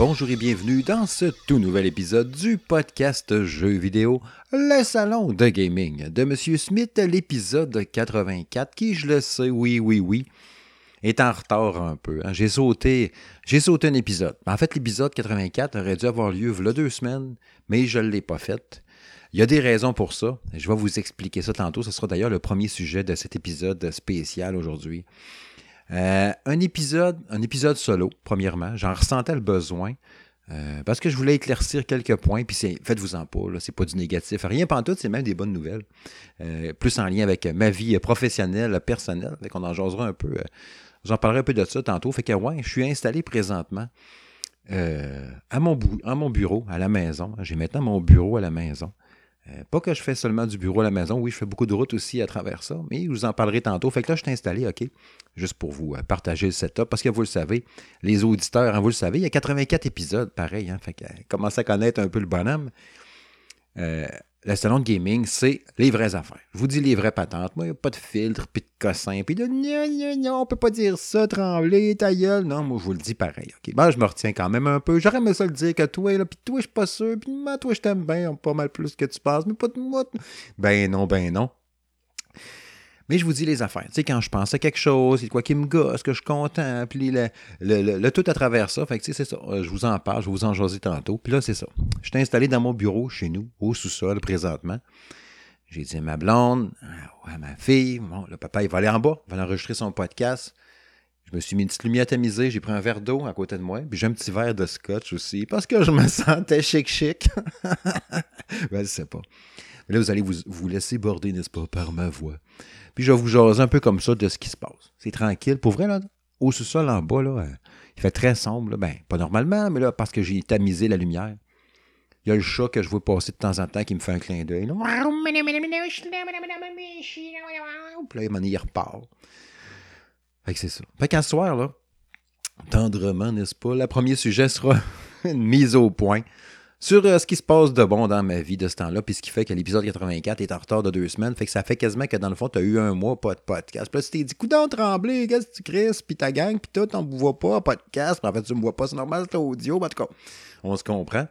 bonjour et bienvenue dans ce tout nouvel épisode du podcast Jeux vidéo, le salon de gaming de Monsieur Smith, l'épisode 84 qui, je le sais, oui, oui, oui, est en retard un peu. hein. J'ai sauté, j'ai sauté un épisode. En fait, l'épisode 84 aurait dû avoir lieu il deux semaines, mais je ne l'ai pas fait. Il y a des raisons pour ça. Je vais vous expliquer ça tantôt. Ce sera d'ailleurs le premier sujet de cet épisode spécial aujourd'hui. Euh, un épisode, solo, premièrement. J'en ressentais le besoin. euh, parce que je voulais éclaircir quelques points, puis c'est, faites-vous-en pas, c'est pas du négatif. Rien pantoute, c'est même des bonnes nouvelles. Euh, plus en lien avec ma vie professionnelle, personnelle. Fait qu'on en jasera un peu. j'en parlerai un peu de ça tantôt. Fait que ouais, je suis installé présentement à, mon à mon bureau, à la maison. J'ai maintenant mon bureau à la maison. Euh, pas que je fais seulement du bureau à la maison, oui, je fais beaucoup de routes aussi à travers ça, mais je vous en parlerai tantôt. Fait que là, je suis installé, OK, juste pour vous euh, partager le setup, parce que vous le savez, les auditeurs, hein, vous le savez, il y a 84 épisodes, pareil, hein, fait que euh, commencez à connaître un peu le bonhomme. Le salon de gaming, c'est les vraies affaires. Je vous dis les vraies patentes. Moi, il n'y a pas de filtre, puis de cossin, puis de non, non, non, on peut pas dire ça, trembler, ta gueule. Non, moi, je vous le dis pareil. OK, ben, je me retiens quand même un peu. J'aurais aimé ça le dire que toi, là, puis toi, je suis pas sûr, puis moi, toi, je t'aime bien, pas mal plus que tu penses, mais pas de moi. Ben non, ben non. Mais je vous dis les affaires. Tu sais, quand je pense à quelque chose, c'est quoi qui me gosse, que je suis content, puis le, tout à travers ça. Fait que, tu sais, c'est ça. Euh, Je vous en parle, je vous en jaser tantôt. Puis là, c'est ça. Je suis installé dans mon bureau chez nous, au sous-sol, présentement. J'ai dit à ma blonde, à ma fille, bon, le papa, il va aller en bas, il va enregistrer son podcast. Je me suis mis une petite lumière tamisée, j'ai pris un verre d'eau à côté de moi, puis j'ai un petit verre de scotch aussi, parce que je me sentais chic-chic. ben, je sais pas. Mais là, vous allez vous, vous laisser border, n'est-ce pas, par ma voix. Puis je vais vous jaser un peu comme ça de ce qui se passe. C'est tranquille. Pour vrai, là, au sous-sol en bas, là, euh, il fait très sombre. là. Ben, pas normalement, mais là, parce que j'ai tamisé la lumière. Il y a le chat que je vois passer de temps en temps qui me fait un clin d'œil. Puis là, il il repart. Fait que c'est ça. Fait qu'à ce soir, là, tendrement, n'est-ce pas, le premier sujet sera une mise au point sur euh, ce qui se passe de bon dans ma vie de ce temps-là, puis ce qui fait que l'épisode 84 est en retard de deux semaines. Fait que ça fait quasiment que dans le fond, tu as eu un mois pas de podcast. Puis là, tu t'es dit, coudon tremblé, qu'est-ce que tu crisses, puis ta gang, puis tout, on ne voit pas podcast. En fait, tu me vois pas, c'est normal, c'est audio. En tout cas, on se comprend.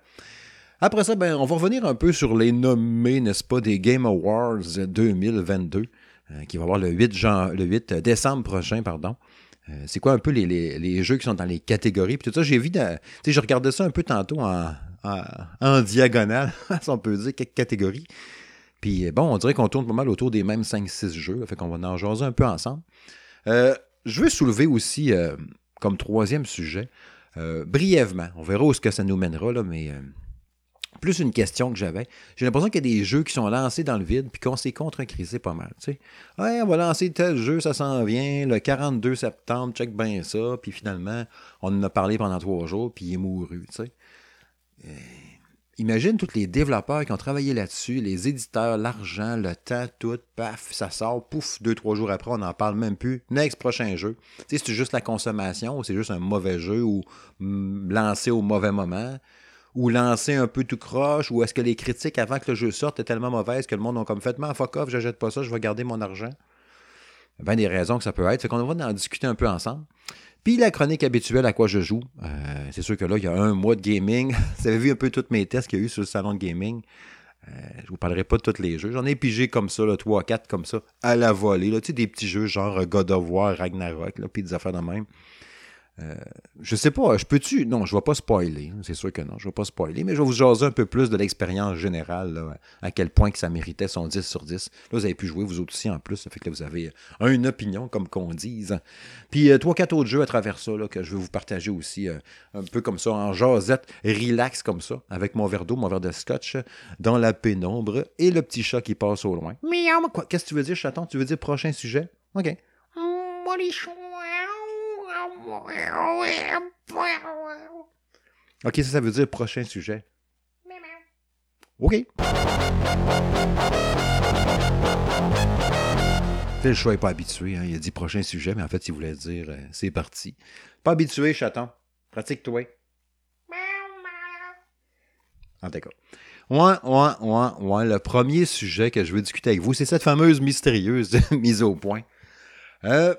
Après ça, ben, on va revenir un peu sur les nommés, n'est-ce pas, des Game Awards 2022, euh, qui va avoir le 8, jan- le 8 décembre prochain, pardon. Euh, c'est quoi un peu les, les- les jeux qui sont dans les catégories? Puis tout ça, j'ai vu, tu sais, je regardais ça un peu tantôt en, en, en diagonale, si on peut dire, quelques catégories. Puis euh, bon, on dirait qu'on tourne pas mal autour des mêmes 5-6 jeux, fait qu'on va en jaser un peu ensemble. Euh, je veux soulever aussi, euh, comme troisième sujet, euh, brièvement, on verra où ce que ça nous mènera, là, mais euh, plus une question que j'avais. J'ai l'impression qu'il y a des jeux qui sont lancés dans le vide puis qu'on s'est contre-crisé pas mal. Tu sais. On va lancer tel jeu, ça s'en vient, le 42 septembre, check bien ça, puis finalement, on en a parlé pendant trois jours, puis il est mouru. Tu sais. Euh, imagine tous les développeurs qui ont travaillé là-dessus, les éditeurs, l'argent, le temps, tout, paf, ça sort, pouf, deux, trois jours après, on n'en parle même plus. Next, prochain jeu. Tu sais, c'est juste la consommation ou c'est juste un mauvais jeu ou mm, lancé au mauvais moment ou lancé un peu tout croche, ou est-ce que les critiques avant que le jeu sorte étaient tellement mauvaises que le monde a comme fait, fuck off, j'achète pas ça, je vais garder mon argent. Bien des raisons que ça peut être. Fait qu'on va en discuter un peu ensemble. Puis la chronique habituelle à quoi je joue. Euh, c'est sûr que là, il y a un mois de gaming. Vous avez vu un peu tous mes tests qu'il y a eu sur le salon de gaming. Euh, je vous parlerai pas de tous les jeux. J'en ai pigé comme ça, là, 3 4 comme ça, à la volée. Là. Tu sais, des petits jeux genre God of War, Ragnarok, là, puis des affaires de même. Euh, je sais pas, je peux-tu? Non, je vais pas spoiler. C'est sûr que non, je vais pas spoiler, mais je vais vous jaser un peu plus de l'expérience générale, là, à quel point que ça méritait son 10 sur 10. Là, vous avez pu jouer, vous autres aussi en plus. Ça fait que là, vous avez une opinion, comme qu'on dise. Puis, euh, trois, quatre autres jeux à travers ça, là, que je vais vous partager aussi, euh, un peu comme ça, en jasette, relax comme ça, avec mon verre d'eau, mon verre de scotch, dans la pénombre, et le petit chat qui passe au loin. Quoi? Qu'est-ce que tu veux dire, chaton? Tu veux dire prochain sujet? OK. OK, ça, ça veut dire prochain sujet. OK. Le choix n'est pas habitué. hein. Il a dit prochain sujet, mais en fait, il voulait dire euh, c'est parti. Pas habitué, chaton. Pratique-toi. En tout cas. Ouais, ouais, ouais, ouais. Le premier sujet que je veux discuter avec vous, c'est cette fameuse mystérieuse mise au point. Euh,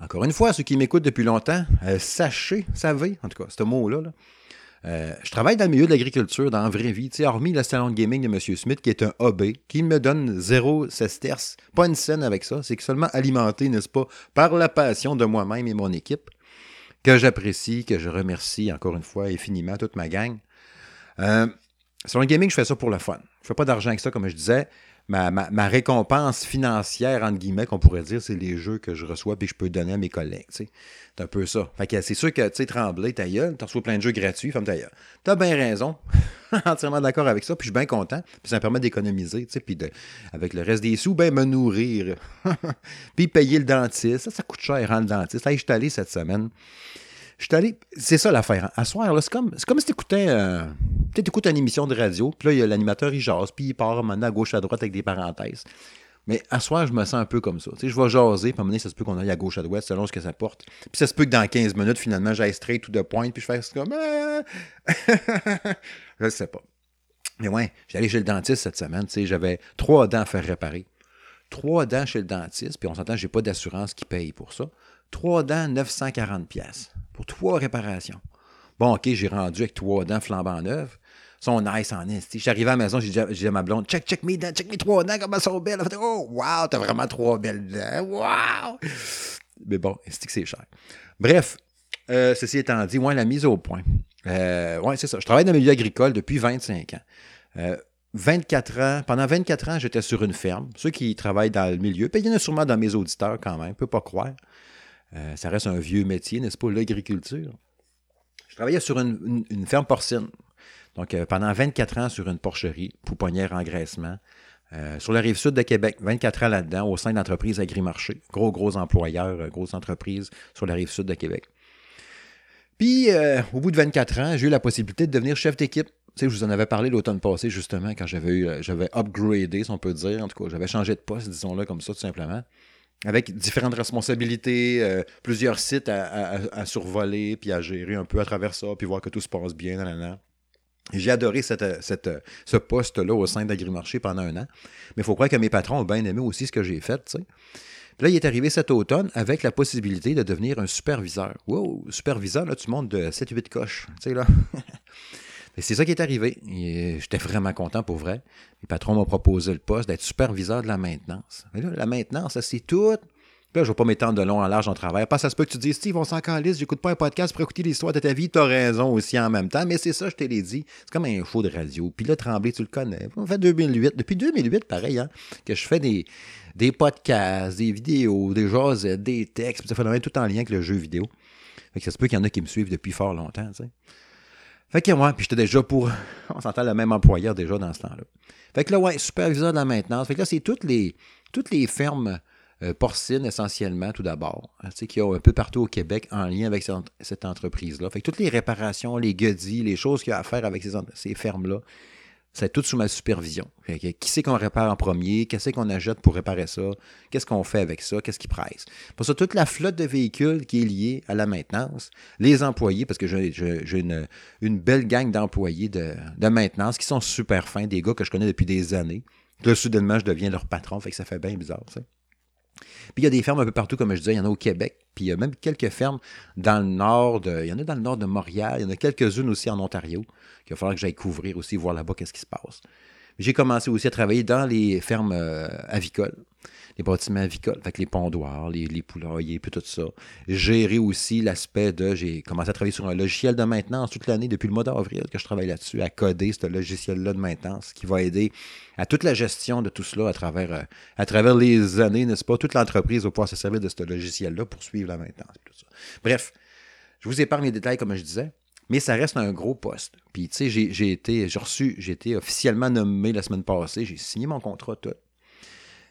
Encore une fois, ceux qui m'écoutent depuis longtemps, euh, sachez, savez, en tout cas, ce mot-là, euh, je travaille dans le milieu de l'agriculture, dans la vraie vie. Hormis le salon de gaming de M. Smith, qui est un hobby, qui me donne zéro sesterce, pas une scène avec ça, c'est seulement alimenté, n'est-ce pas, par la passion de moi-même et mon équipe, que j'apprécie, que je remercie encore une fois infiniment toute ma gang. Euh, de gaming, je fais ça pour le fun. Je fais pas d'argent avec ça, comme je disais ma, récompense financière, entre guillemets, qu'on pourrait dire, c'est les jeux que je reçois et que je peux donner à mes collègues. C'est un peu ça. Fait c'est sûr que, tu sais, trembler, ta tu reçois plein de jeux gratuits, femme ta gueule. T'as bien raison. Entièrement d'accord avec ça, puis je suis bien content. Puis ça me permet d'économiser, tu sais, puis de, avec le reste des sous, ben me nourrir. puis payer le dentiste. Ça, ça coûte cher, hein, le dentiste. Là, je suis allé cette semaine. Je suis allé. C'est ça l'affaire. Hein. À soir, c'est comme, comme si tu écoutais. Euh, écoutes une émission de radio, puis là, il y a l'animateur, il jase, puis il part maintenant à gauche, à droite avec des parenthèses. Mais à soir, je me sens un peu comme ça. Je vais jaser, puis à un moment ça se peut qu'on aille à gauche, à droite, selon ce que ça porte. Puis ça se peut que dans 15 minutes, finalement, j'aille straight tout de pointe, puis je fasse comme. Ah! je sais pas. Mais ouais, j'allais chez le dentiste cette semaine. J'avais trois dents à faire réparer. Trois dents chez le dentiste, puis on s'entend, j'ai pas d'assurance qui paye pour ça. Trois dents, 940 pièces pour trois réparations. Bon, OK, j'ai rendu avec trois dents flambant neuves. Sont nice en est. J'arrive à la maison, j'ai dit à ma blonde, check, check mes dents, check mes trois dents, comment elles sont belles. Elle fait, oh, wow, t'as vraiment trois belles dents. Wow! Mais bon, c'est que c'est cher. Bref, euh, ceci étant dit, ouais, la mise au point. Euh, ouais, c'est ça. Je travaille dans le milieu agricole depuis 25 ans. 24 euh, ans, pendant 24 ans, j'étais sur une ferme. Ceux qui travaillent dans le milieu, puis il y en a sûrement dans mes auditeurs quand même, peut pas croire. Euh, ça reste un vieux métier, n'est-ce pas, l'agriculture? Je travaillais sur une, ferme porcine. Donc, euh, pendant 24 ans sur une porcherie, pouponnière engraissement, euh, sur la rive sud de Québec. 24 ans là-dedans, au sein de l'entreprise Agrimarché. Gros, gros employeur, grosse entreprise sur la rive sud de Québec. Puis, au bout de 24 ans, j'ai eu la possibilité de devenir chef d'équipe. Tu sais, je vous en avais parlé l'automne passé, justement, quand j'avais eu, j'avais upgradé, si on peut dire. En tout cas, j'avais changé de poste, disons-le comme ça, tout simplement avec différentes responsabilités, euh, plusieurs sites à, survoler, puis à gérer un peu à travers ça, puis voir que tout se passe bien. J'ai adoré cette, cette, ce poste-là au sein d'Agrimarché pendant un an. Mais il faut croire que mes patrons ont bien aimé aussi ce que j'ai fait. Puis là, il est arrivé cet automne avec la possibilité de devenir un superviseur. Wow, superviseur, là, tu montes de 7-8 coches. Tu sais, là. c'est ça qui est arrivé. J'étais vraiment content pour vrai. Les patrons m'ont proposé le poste d'être superviseur de la maintenance. la maintenance, c'est tout. Là, je ne vais pas m'étendre de long en large en travail. Pas ça se peut que tu dises, Steve, on s'en calisse, j'écoute pas un podcast pour écouter l'histoire de ta vie. Tu as raison aussi en même temps. Mais c'est ça, je te l'ai dit. C'est comme un faux de radio. Puis là, Tremblay, tu le connais. On fait 2008. Depuis 2008, pareil, hein, que je fais des, des podcasts, des vidéos, des jasettes, des textes. ça fait tout en lien avec le jeu vidéo. Fait que ça se peut qu'il y en a qui me suivent depuis fort longtemps. Tu sais. Fait que moi, puis j'étais déjà pour, on s'entend le même employeur déjà dans ce temps-là. Fait que là, ouais, superviseur de la maintenance. Fait que là, c'est toutes les, fermes euh, porcines essentiellement, tout d'abord, hein, tu sais, qui ont un peu partout au Québec en lien avec cette, entreprise-là. Fait que toutes les réparations, les guedis, les choses qu'il y a à faire avec ces, ces fermes-là, c'est tout sous ma supervision. qui c'est qu'on répare en premier? Qu'est-ce qu'on achète pour réparer ça? Qu'est-ce qu'on fait avec ça? Qu'est-ce qui presse? Pour ça, toute la flotte de véhicules qui est liée à la maintenance, les employés, parce que j'ai une, belle gang d'employés de, maintenance qui sont super fins, des gars que je connais depuis des années. Là, soudainement, je deviens leur patron, fait que ça fait bien bizarre, ça. Puis il y a des fermes un peu partout, comme je disais, il y en a au Québec. Puis il y a même quelques fermes dans le nord de. Il y en a dans le nord de Montréal. Il y en a quelques-unes aussi en Ontario. qu'il va falloir que j'aille couvrir aussi, voir là-bas qu'est-ce qui se passe. J'ai commencé aussi à travailler dans les fermes euh, avicoles les bâtiments avicoles, avec les pondoirs, les, poulaillers, puis tout ça. Gérer aussi l'aspect de. J'ai commencé à travailler sur un logiciel de maintenance toute l'année, depuis le mois d'avril que je travaille là-dessus, à coder ce logiciel-là de maintenance qui va aider à toute la gestion de tout cela à travers, euh, à travers les années, n'est-ce pas? Toute l'entreprise va pouvoir se servir de ce logiciel-là pour suivre la maintenance. Bref, je vous épargne les détails, comme je disais. Mais ça reste un gros poste. Puis, tu sais, j'ai été, j'ai reçu, j'ai été officiellement nommé la semaine passée, j'ai signé mon contrat tout.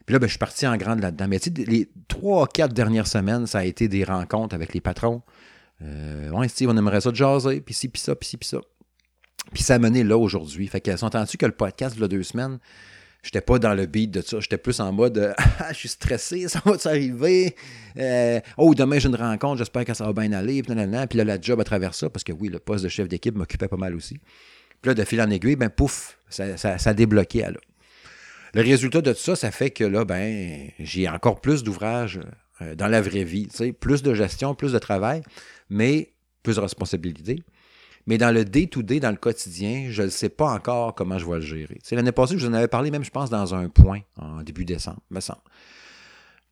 Puis là, ben, je suis parti en grande là-dedans. Mais tu sais, les trois, quatre dernières semaines, ça a été des rencontres avec les patrons. Euh, ouais, Steve, on aimerait ça de jaser, puis ci, puis ça, puis ci, puis ça. Puis ça a mené là aujourd'hui. Fait qu'elles sont entendues que le podcast, a deux semaines, j'étais pas dans le beat de ça. J'étais plus en mode Ah, je suis stressé, ça va arriver? Euh, oh, demain j'ai une rencontre, j'espère que ça va bien aller. Puis, là, la job à travers ça, parce que oui, le poste de chef d'équipe m'occupait pas mal aussi. Puis là, de fil en aiguille, ben pouf, ça, ça, ça a débloqué là. Le résultat de tout ça, ça fait que là, ben, j'ai encore plus d'ouvrages euh, dans la vraie vie. Tu sais, plus de gestion, plus de travail, mais plus de responsabilité. Mais dans le day-to-day, dans le quotidien, je ne sais pas encore comment je vais le gérer. C'est l'année passée, je vous en avais parlé, même, je pense, dans un point, en début décembre, me semble.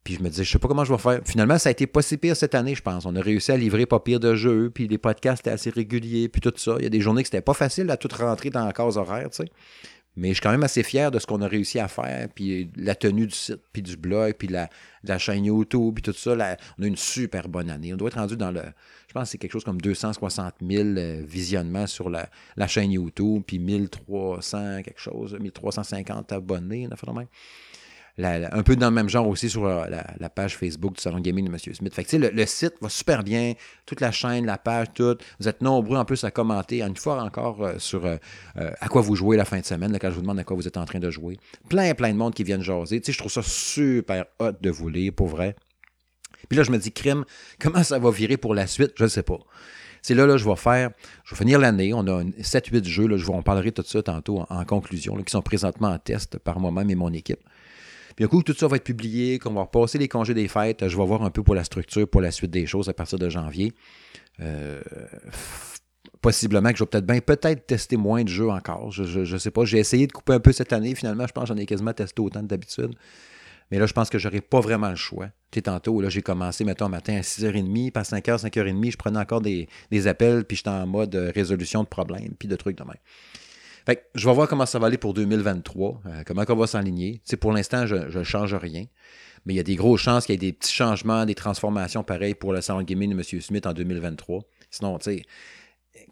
Puis je me disais, je sais pas comment je vais faire. Finalement, ça a été pas si pire cette année, je pense. On a réussi à livrer pas pire de jeux, puis les podcasts étaient assez réguliers, puis tout ça. Il y a des journées que c'était pas facile à tout rentrer dans la case horaire, tu sais. Mais je suis quand même assez fier de ce qu'on a réussi à faire, puis la tenue du site, puis du blog, puis la, la chaîne YouTube, puis tout ça. on a une super bonne année. On doit être rendu dans le. Je pense que c'est quelque chose comme 260 000 euh, visionnements sur la, chaîne YouTube, puis 1300 quelque chose, 1350 abonnés, on a fait le un peu dans le même genre aussi sur euh, la, page Facebook du Salon Gaming de M. Smith. Fait que, le, le site va super bien, toute la chaîne, la page, tout. Vous êtes nombreux en plus à commenter, une fois encore euh, sur euh, à quoi vous jouez la fin de semaine, quand je vous demande à quoi vous êtes en train de jouer. Plein, plein de monde qui viennent jaser. Je trouve ça super hot de vous lire, pour vrai. Puis là, je me dis, crime, comment ça va virer pour la suite? Je ne sais pas. C'est là, là, je vais faire, je vais finir l'année. On a 7-8 jeux, là, je vous en parlerai tout ça tantôt en, conclusion, qui sont présentement en test par moi-même et mon équipe. Puis un coup, tout ça va être publié, qu'on va repasser les congés des fêtes, je vais voir un peu pour la structure, pour la suite des choses à partir de janvier. Euh, possiblement que je vais peut-être peut-être tester moins de jeux encore. Je ne sais pas. J'ai essayé de couper un peu cette année. Finalement, je pense que j'en ai quasiment testé autant que d'habitude. Mais là, je pense que j'aurais pas vraiment le choix. Tu sais, tantôt, là, j'ai commencé, mettons, matin à 6h30, pas 5h, 5h30, je prenais encore des, des appels, puis j'étais en mode résolution de problèmes, puis de trucs de même. Fait je vais voir comment ça va aller pour 2023, euh, comment on va s'enligner. pour l'instant, je ne change rien. Mais il y a des grosses chances qu'il y ait des petits changements, des transformations pareilles pour le salon gaming de M. Smith en 2023. Sinon, tu sais,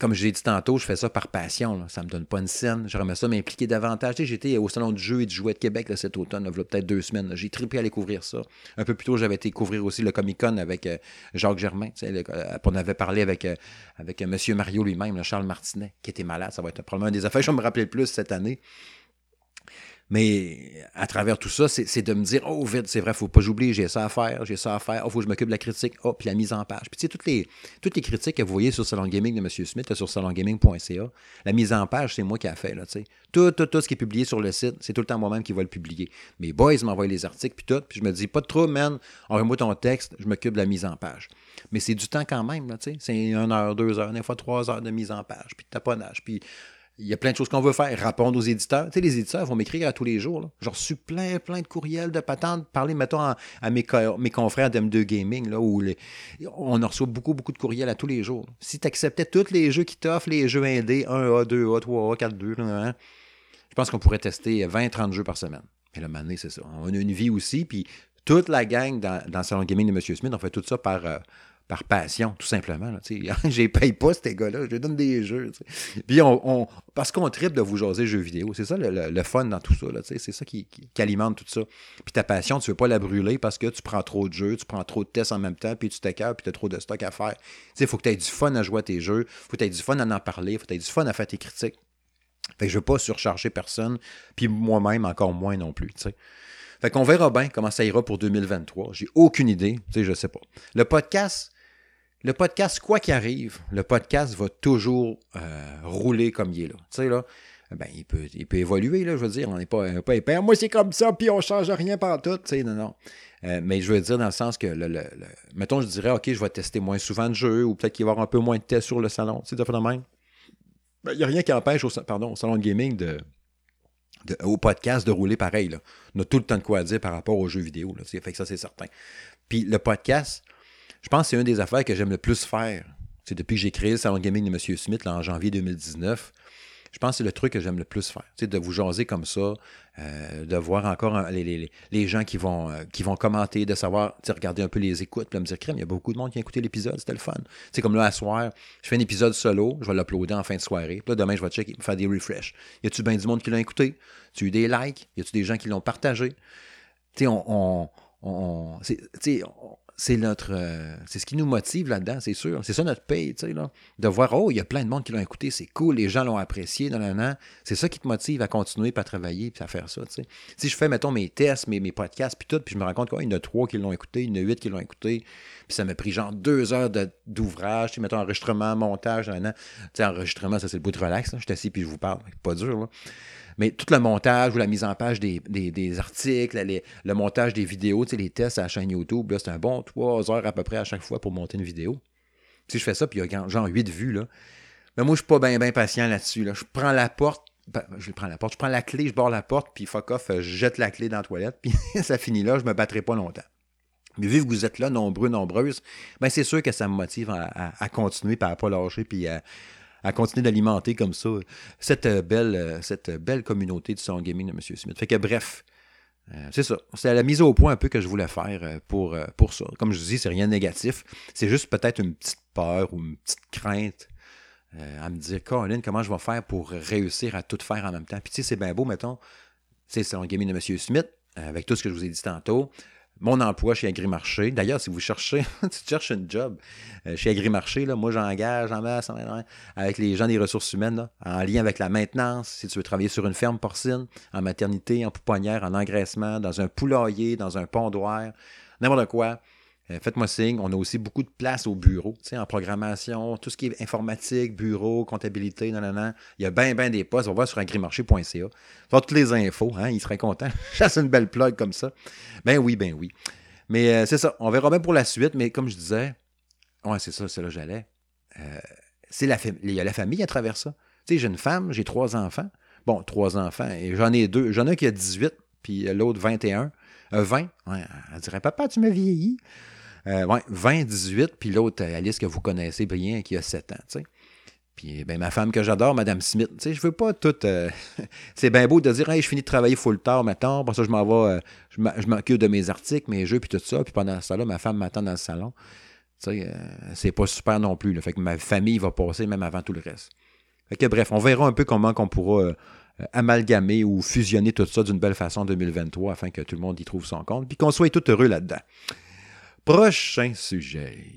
comme je l'ai dit tantôt, je fais ça par passion. Ça ne me donne pas une scène. J'aimerais ça m'impliquer davantage. j'étais au Salon du jeu et du jouet de Québec cet automne, a peut-être deux semaines. J'ai trippé à aller couvrir ça. Un peu plus tôt, j'avais été couvrir aussi le Comic-Con avec euh, Jacques Germain. Euh, on avait parlé avec, euh, M. Mario lui-même, Charles Martinet, qui était malade. Ça va être probablement un des affaires je vais me rappeler le plus cette année. Mais à travers tout ça, c'est de me dire, oh, vite, c'est vrai, faut pas j'oublie, j'ai ça à faire, j'ai ça à faire, oh, faut que je m'occupe de la critique, oh, puis la mise en page. Puis tu sais, toutes les, toutes les critiques que vous voyez sur Salon Gaming de M. Smith, sur salongaming.ca, la mise en page, c'est moi qui ai fait, là, tu sais. Tout, tout, tout ce qui est publié sur le site, c'est tout le temps moi-même qui va le publier. Mes boys m'envoient les articles, puis tout, puis je me dis, pas de trop, man, envoie-moi ton texte, je m'occupe de la mise en page. Mais c'est du temps quand même, là, tu sais. C'est une heure, deux heures, des fois trois heures de mise en page, puis de taponnage, puis il y a plein de choses qu'on veut faire. Répondre aux éditeurs. Tu sais, les éditeurs vont m'écrire à tous les jours. J'ai reçu plein, plein de courriels, de patentes. Parler, mettons, à, mes, confrères d'M2 Gaming, là, où on en reçoit beaucoup, beaucoup de courriels à tous les jours. Si tu acceptais tous les jeux qui t'offrent, les jeux indés, 1A, 2A, 3A, 4A, 2, je pense qu'on pourrait tester 20-30 jeux par semaine. Et là, maintenant, c'est ça. On a une vie aussi, puis toute la gang dans, dans le salon gaming de M. Smith, on fait tout ça par, euh, par passion, tout simplement. Je ne paye pas ces gars-là, je donne des jeux. On, parce qu'on tripe de vous jaser jeux vidéo. C'est ça le, fun dans tout ça. C'est ça qui, alimente tout ça. Puis ta passion, tu ne veux pas la brûler parce que tu prends trop de jeux, tu prends trop de tests en même temps, puis tu t'écœures, puis tu as trop de stock à faire. Il faut que tu aies du fun à jouer à tes jeux, faut que tu aies du fun à en parler, faut que tu aies du fun à faire tes critiques. Fait que je ne veux pas surcharger personne, puis moi-même encore moins non plus. Fait qu'on verra bien comment ça ira pour 2023. J'ai aucune idée, je sais pas. Le podcast, le podcast, quoi qu'il arrive, le podcast va toujours euh, rouler comme il est là. Tu sais, là, ben, il peut, évoluer, là, je veux dire, on n'est pas, épais. Moi, c'est comme ça, puis on change rien par tout, tu sais, non, non. Euh, mais je veux dire dans le sens que, le, mettons, je dirais, OK, je vais tester moins souvent de jeux, ou peut-être qu'il va y avoir un peu moins de tests sur le salon, tu sais, de. Ben, il n'y a rien qui empêche au, pardon, salon de gaming de, au podcast de rouler pareil. Là. On a tout le temps de quoi dire par rapport aux jeux vidéo. Là, fait que ça, c'est certain. Puis le podcast, je pense que c'est une des affaires que j'aime le plus faire. C'est depuis que j'ai créé le salon gaming de M. Smith en janvier 2019. Je pense que c'est le truc que j'aime le plus faire. de vous jaser comme ça, euh, de voir encore les, gens qui vont, euh, qui vont commenter, de savoir, regarder un peu les écoutes, puis me dire, crème, il y a beaucoup de monde qui a écouté l'épisode, c'était le fun. C'est comme là, à soir, je fais un épisode solo, je vais l'uploader en fin de soirée. Puis là, demain, je vais checker, faire des refresh. Y a-tu bien du monde qui l'a écouté? A eu des likes? Y a-tu des gens qui l'ont partagé? Tu sais, on, on, on, c'est notre euh, c'est ce qui nous motive là-dedans, c'est sûr. C'est ça notre paye, tu sais, là. De voir, oh, il y a plein de monde qui l'ont écouté, c'est cool, les gens l'ont apprécié, non, C'est ça qui te motive à continuer, puis à travailler, puis à faire ça, tu sais. Si je fais, mettons, mes tests, mes, mes podcasts, puis tout, puis je me rends compte qu'il y en a trois qui l'ont écouté, il y en a huit qui l'ont écouté, puis ça m'a pris genre deux heures d'ouvrage, tu sais, mettons, enregistrement, montage, non, Tu sais, enregistrement, ça, c'est le bout de relax, là. Je suis assis, puis je vous parle. Pas dur, là. Mais tout le montage ou la mise en page des, articles, le montage des vidéos, tu les tests à la chaîne YouTube, c'est un bon trois heures à peu près à chaque fois pour monter une vidéo. Si je fais ça, puis il y a genre huit vues, là. Mais moi, je suis pas bien ben patient là-dessus. Là. Je prends la porte, ben, je prends la porte, je prends la clé, je barre la porte, puis fuck off, je jette la clé dans la toilette, puis ça finit là, je me battrai pas longtemps. Mais vu que vous êtes là, nombreux, nombreuses, ben c'est sûr que ça me motive à, continuer, puis à pas lâcher, puis à, continuer d'alimenter comme ça cette belle, cette belle communauté du son gaming de M. Smith. Fait que bref, euh, c'est ça. C'est la mise au point un peu que je voulais faire euh, pour, euh, pour ça. Comme je vous dis, c'est rien de négatif. C'est juste peut-être une petite peur ou une petite crainte à me dire, Colin, comment je vais faire pour réussir à tout faire en même temps? Puis tu sais, c'est bien beau, mettons, c'est le gaming de M. Smith, avec tout ce que je vous ai dit tantôt mon emploi chez Agrimarché. D'ailleurs, si vous cherchez, tu cherches un job euh, chez Agrimarché, là, moi j'engage en masse avec les gens des ressources humaines, en lien avec la maintenance, si tu veux travailler sur une ferme porcine, en maternité, en pouponnière, en engraissement, dans un poulailler, dans un pondoir, n'importe quoi. Euh, faites-moi signe. On a aussi beaucoup de place au bureau, en programmation, tout ce qui est informatique, bureau, comptabilité, non. Il y a bien, bien des postes. On va sur agrimarché.ca. Voir toutes les infos, hein, il serait content. Chasse une belle plug comme ça. Ben oui, ben oui. Mais euh, c'est ça. On verra bien pour la suite, mais comme je disais, ouais, c'est ça, c'est là j'allais. Euh, la il y a la famille à travers ça. Tu sais, j'ai une femme, j'ai trois enfants. Bon, trois enfants, et j'en ai deux. J'en ai un qui a 18, puis l'autre 21. 20. Ouais, elle dirait, papa, tu me vieillis. Euh, ouais, 20, 18, puis l'autre, euh, Alice, que vous connaissez bien, qui a 7 ans, tu sais. Puis ben, ma femme que j'adore, Madame Smith, tu sais, je veux pas tout... Euh, c'est bien beau de dire, je finis de travailler full tard maintenant, pour ça je m'en vais, je m'occupe de mes articles, mes jeux, puis tout ça, puis pendant ce temps-là, ma femme m'attend dans le salon. Tu sais, c'est pas super non plus, fait que ma famille va passer même avant tout le reste. Fait que bref, on verra un peu comment qu'on pourra amalgamer ou fusionner tout ça d'une belle façon en 2023 afin que tout le monde y trouve son compte, puis qu'on soit tout heureux là-dedans. Prochain sujet.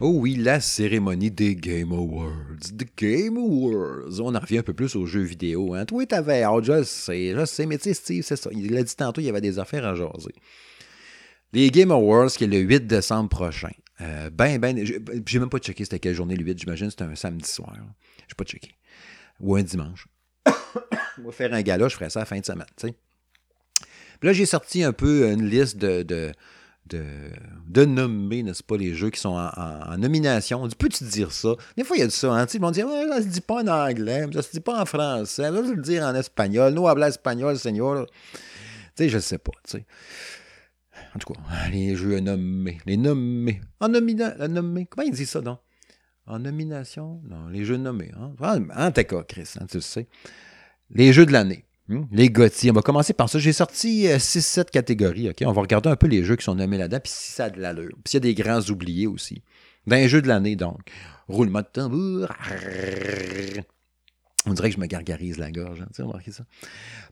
Oh oui, la cérémonie des Game Awards. The Game Awards. On en revient un peu plus aux jeux vidéo. Hein. Toi, t'avais hâte, je sais, je sais, mais tu sais, Steve, c'est ça. Il l'a dit tantôt, il y avait des affaires à jaser. Les Game Awards, qui est le 8 décembre prochain. Euh, ben, ben, j'ai même pas checké c'était quelle journée le 8, j'imagine c'était un samedi soir. J'ai pas checké. Ou un dimanche. On va faire un gala, je ferai ça à la fin de semaine. Puis là, j'ai sorti un peu une liste de, de, de, nommer, n'est-ce pas, les jeux qui sont en, nomination. Peux-tu dire ça? Des fois, il y a de ça. Hein? Ils vont dire ça se dit pas en anglais, ça se dit pas en français, ça se le dire en espagnol. Nous, habla espagnol, señor. Tu sais, je sais pas. sais. En tout cas, les jeux nommés. Les nommés. En nomination. Comment il dit ça, donc? En nomination? Non, les jeux nommés. Hein? En, tout cas, Chris, hein, tu le sais. Les jeux de l'année. Hmm? Les GOTY. On va commencer par ça. J'ai sorti 6-7 euh, catégories. ok? On va regarder un peu les jeux qui sont nommés là-dedans, puis si ça a de l'allure. Puis s'il y a des grands oubliés aussi. Dans les jeux de l'année, donc. Roulement de tambour. On dirait que je me gargarise la gorge. Hein, tu ça.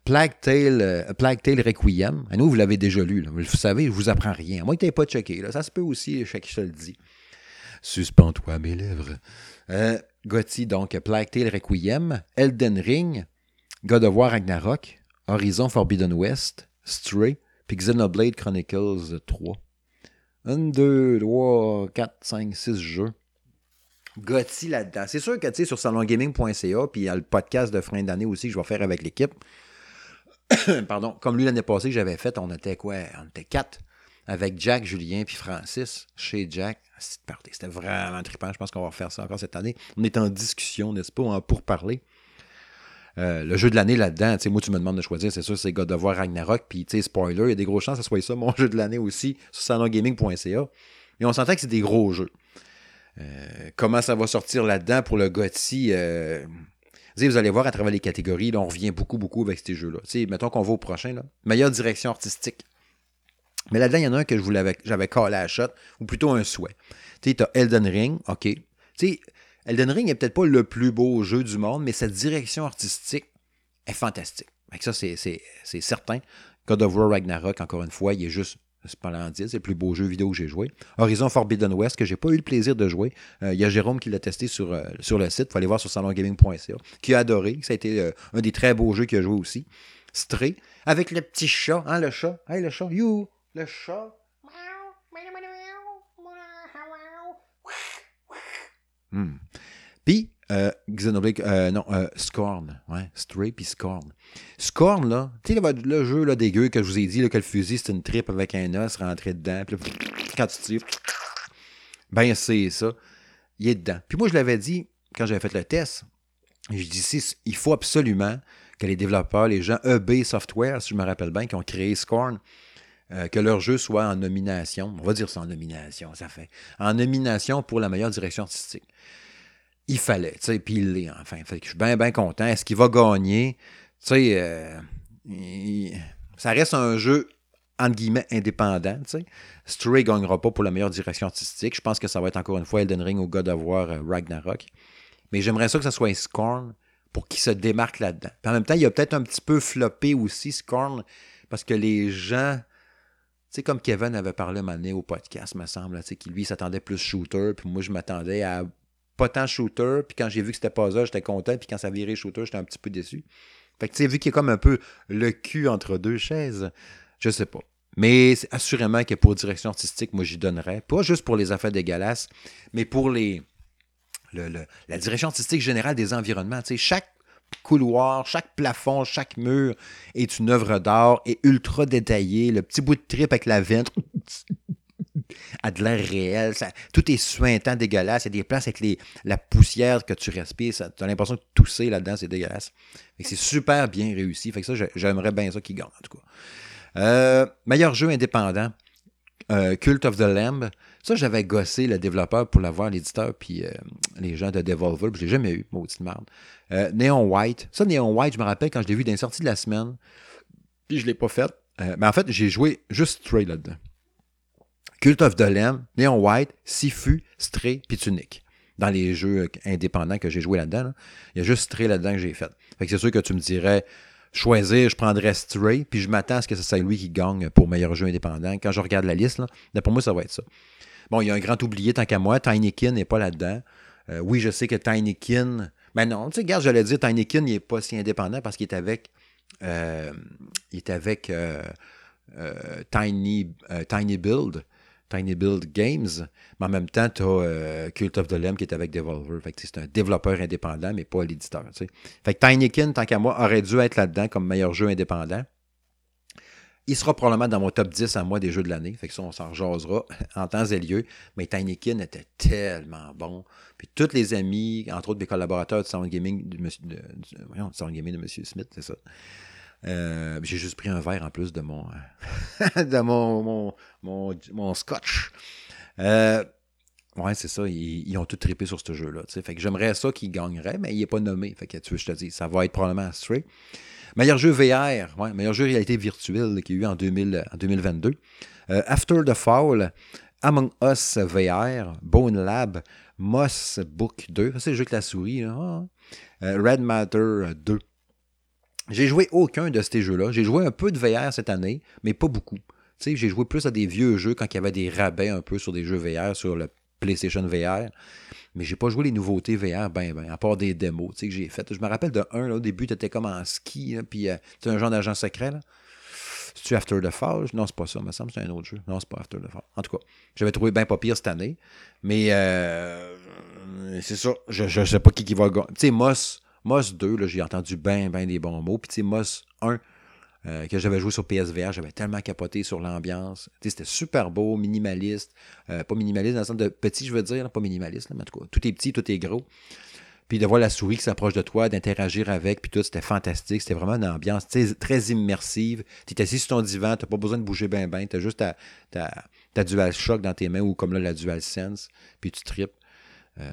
Plague Tale, euh, Plague Tale Requiem. À nous, vous l'avez déjà lu. Vous savez, je vous apprends rien. Moi, tu n'es pas checké. Là. Ça se peut aussi, je te le dis. Suspends-toi mes lèvres. Euh, Gotti, donc, Plague Tale Requiem. Elden Ring. God of War Ragnarok, Horizon Forbidden West, Stray, puis Xenoblade Chronicles 3. 1, 2, 3, 4, 5, 6 jeux. Gotti là-dedans. C'est sûr que tu sais, sur salongaming.ca, puis il y a le podcast de fin d'année aussi que je vais faire avec l'équipe. Pardon, comme lui l'année passée que j'avais fait, on était quoi? On était quatre avec Jack, Julien puis Francis chez Jack. C'était vraiment trippant. Je pense qu'on va faire ça encore cette année. On est en discussion, n'est-ce pas, pour parler. Euh, le jeu de l'année là-dedans, moi, tu me demandes de choisir, c'est sûr, c'est God of War Ragnarok, puis, spoiler, il y a des grosses chances que ce soit ça, mon jeu de l'année aussi, sur salongaming.ca. Et on s'entend que c'est des gros jeux. Euh, comment ça va sortir là-dedans pour le GOTY euh, vous allez voir à travers les catégories, là, on revient beaucoup, beaucoup avec ces jeux-là. Mettons qu'on va au prochain, là. meilleure direction artistique. Mais là-dedans, il y en a un que je voulais j'avais collé à la shot, ou plutôt un souhait. Tu as Elden Ring, OK. Tu Elden Ring n'est peut-être pas le plus beau jeu du monde, mais sa direction artistique est fantastique. ça, c'est certain. God of War Ragnarok, encore une fois, il est juste splendide. C'est le plus beau jeu vidéo que j'ai joué. Horizon Forbidden West, que j'ai pas eu le plaisir de jouer. Euh, il y a Jérôme qui l'a testé sur, euh, le site. Il faut aller voir sur salongaming.ca. Qui a adoré. Ça a été euh, un des très beaux jeux qu'il a joué aussi. Stray. Avec le petit chat. Hein, le chat. Hey, le chat. You. Le chat. Hmm. Puis, euh, Xenoblade, euh, non, euh, Scorn, ouais, Stray puis Scorn. Scorn, là, tu sais, le, jeu là, dégueu que je vous ai dit, que le fusil, c'est une tripe avec un os rentré dedans, puis quand tu tires, ben c'est ça, il est dedans. Puis moi, je l'avais dit, quand j'avais fait le test, je dis, il faut absolument que les développeurs, les gens EB Software, si je me rappelle bien, qui ont créé Scorn, euh, que leur jeu soit en nomination. On va dire ça en nomination, ça fait. En nomination pour la meilleure direction artistique. Il fallait, tu sais, puis il l'est enfin. Que je suis bien, bien content. Est-ce qu'il va gagner? Tu sais, euh, ça reste un jeu entre guillemets indépendant. Tu sais. Stray ne gagnera pas pour la meilleure direction artistique. Je pense que ça va être encore une fois Elden Ring ou God of War euh, Ragnarok. Mais j'aimerais ça que ça soit Scorn pour qu'il se démarque là-dedans. en même temps, il a peut-être un petit peu floppé aussi Scorn parce que les gens. Sais, comme Kevin avait parlé un moment au podcast, me semble, qui lui s'attendait plus shooter, puis moi je m'attendais à pas tant shooter, puis quand j'ai vu que c'était pas ça, j'étais content, puis quand ça virait shooter, j'étais un petit peu déçu. Fait que tu sais, vu qu'il y a comme un peu le cul entre deux chaises, je sais pas. Mais assurément que pour direction artistique, moi j'y donnerais. Pas juste pour les affaires dégueulasses, mais pour les, la direction artistique générale des environnements. chaque couloir, chaque plafond, chaque mur est une œuvre d'art et ultra détaillé. Le petit bout de trip avec la ventre a de l'air réel. tout est suintant, dégueulasse. Il y a des places avec les, la poussière que tu respires. Tu as l'impression de tousser là-dedans, c'est dégueulasse. C'est super bien réussi. Fait que ça, j'aimerais bien ça qu'il gagne, en tout. Euh, meilleur jeu indépendant. Euh, Cult of the Lamb. Ça, j'avais gossé le développeur pour l'avoir, l'éditeur, puis euh, les gens de Devolver, puis je l'ai jamais eu, maudite merde. Euh, Neon White. Ça, Neon White, je me rappelle quand je l'ai vu dans sortie de la semaine, puis je l'ai pas fait. mais en fait, j'ai joué juste Stray là-dedans. Cult of the Lamb, Neon White, Sifu, Stray, puis Tunic. Dans les jeux indépendants que j'ai joué là-dedans, il y a juste Stray là-dedans que j'ai fait. Fait que c'est sûr que tu me dirais, choisir, je prendrais Stray, puis je m'attends à ce que ce soit lui qui gagne pour meilleur jeu indépendant. Quand je regarde la liste, là, pour moi, ça va être ça. Bon, il y a un grand oublié tant qu'à moi, Tinykin n'est pas là-dedans. Euh, oui, je sais que Tinykin. Mais non, tu sais, regarde, j'allais dire, Tinykin, il n'est pas si indépendant parce qu'il est avec. Euh, il est avec euh, Tiny, Tiny Build. Tiny Build Games, mais en même temps, tu as Cult of the Lamb qui est avec Devolver. C'est un développeur indépendant, mais pas l'éditeur. Fait que Tinykin, tant qu'à moi, aurait dû être là-dedans comme meilleur jeu indépendant. Il sera probablement dans mon top 10 à moi des jeux de l'année. Fait que ça, on s'en jasera en temps et lieu. Mais Tinykin était tellement bon. Puis tous les amis, entre autres des collaborateurs de Sound Gaming, de, Sound Gaming de M. Smith, c'est ça. Euh, j'ai juste pris un verre en plus de mon, de mon, mon, scotch. Euh, ouais, c'est ça. Ils, ont tout trippé sur ce jeu-là. Fait que j'aimerais ça qu'il gagnerait, mais il n'est pas nommé. Fait que tu veux, je te dis, ça va être probablement Stray. Meilleur jeu VR, ouais, meilleur jeu réalité virtuelle qu'il y a eu en, 2000, en 2022. Euh, After the Fall, Among Us VR, Bone Lab, Moss Book 2. C'est le jeu avec la souris. Ah. Red Matter 2. J'ai joué aucun de ces jeux-là. J'ai joué un peu de VR cette année, mais pas beaucoup. J'ai joué plus à des vieux jeux quand il y avait des rabais un peu sur des jeux VR, sur le PlayStation VR. Mais j'ai pas joué les nouveautés VR, ben, ben, à part des démos que j'ai faites. Je me rappelle de un, là, au début, tu étais comme en ski, puis euh, tu un genre d'agent secret. Là. C'est-tu After the Fall? Non, c'est pas ça, me semble c'est un autre jeu. Non, c'est pas After the Fall. En tout cas, j'avais trouvé bien pas pire cette année. Mais euh, c'est ça. Je, je sais pas qui, qui va gagner. Tu sais, Moss, Moss 2, j'ai entendu bien, bien des bons mots. Puis, tu sais, Moss 1, euh, que j'avais joué sur PSVR, j'avais tellement capoté sur l'ambiance. C'était super beau, minimaliste. Euh, pas minimaliste dans le sens de petit, je veux dire, pas minimaliste, mais en tout cas, tout est petit, tout est gros. Puis de voir la souris qui s'approche de toi, d'interagir avec, puis tout, c'était fantastique. C'était vraiment une ambiance très immersive. Tu es assis sur ton divan, tu pas besoin de bouger bien, bien. Tu as juste ta, ta, ta dans tes mains ou comme là, la Dual Sense, puis tu tripes. Euh,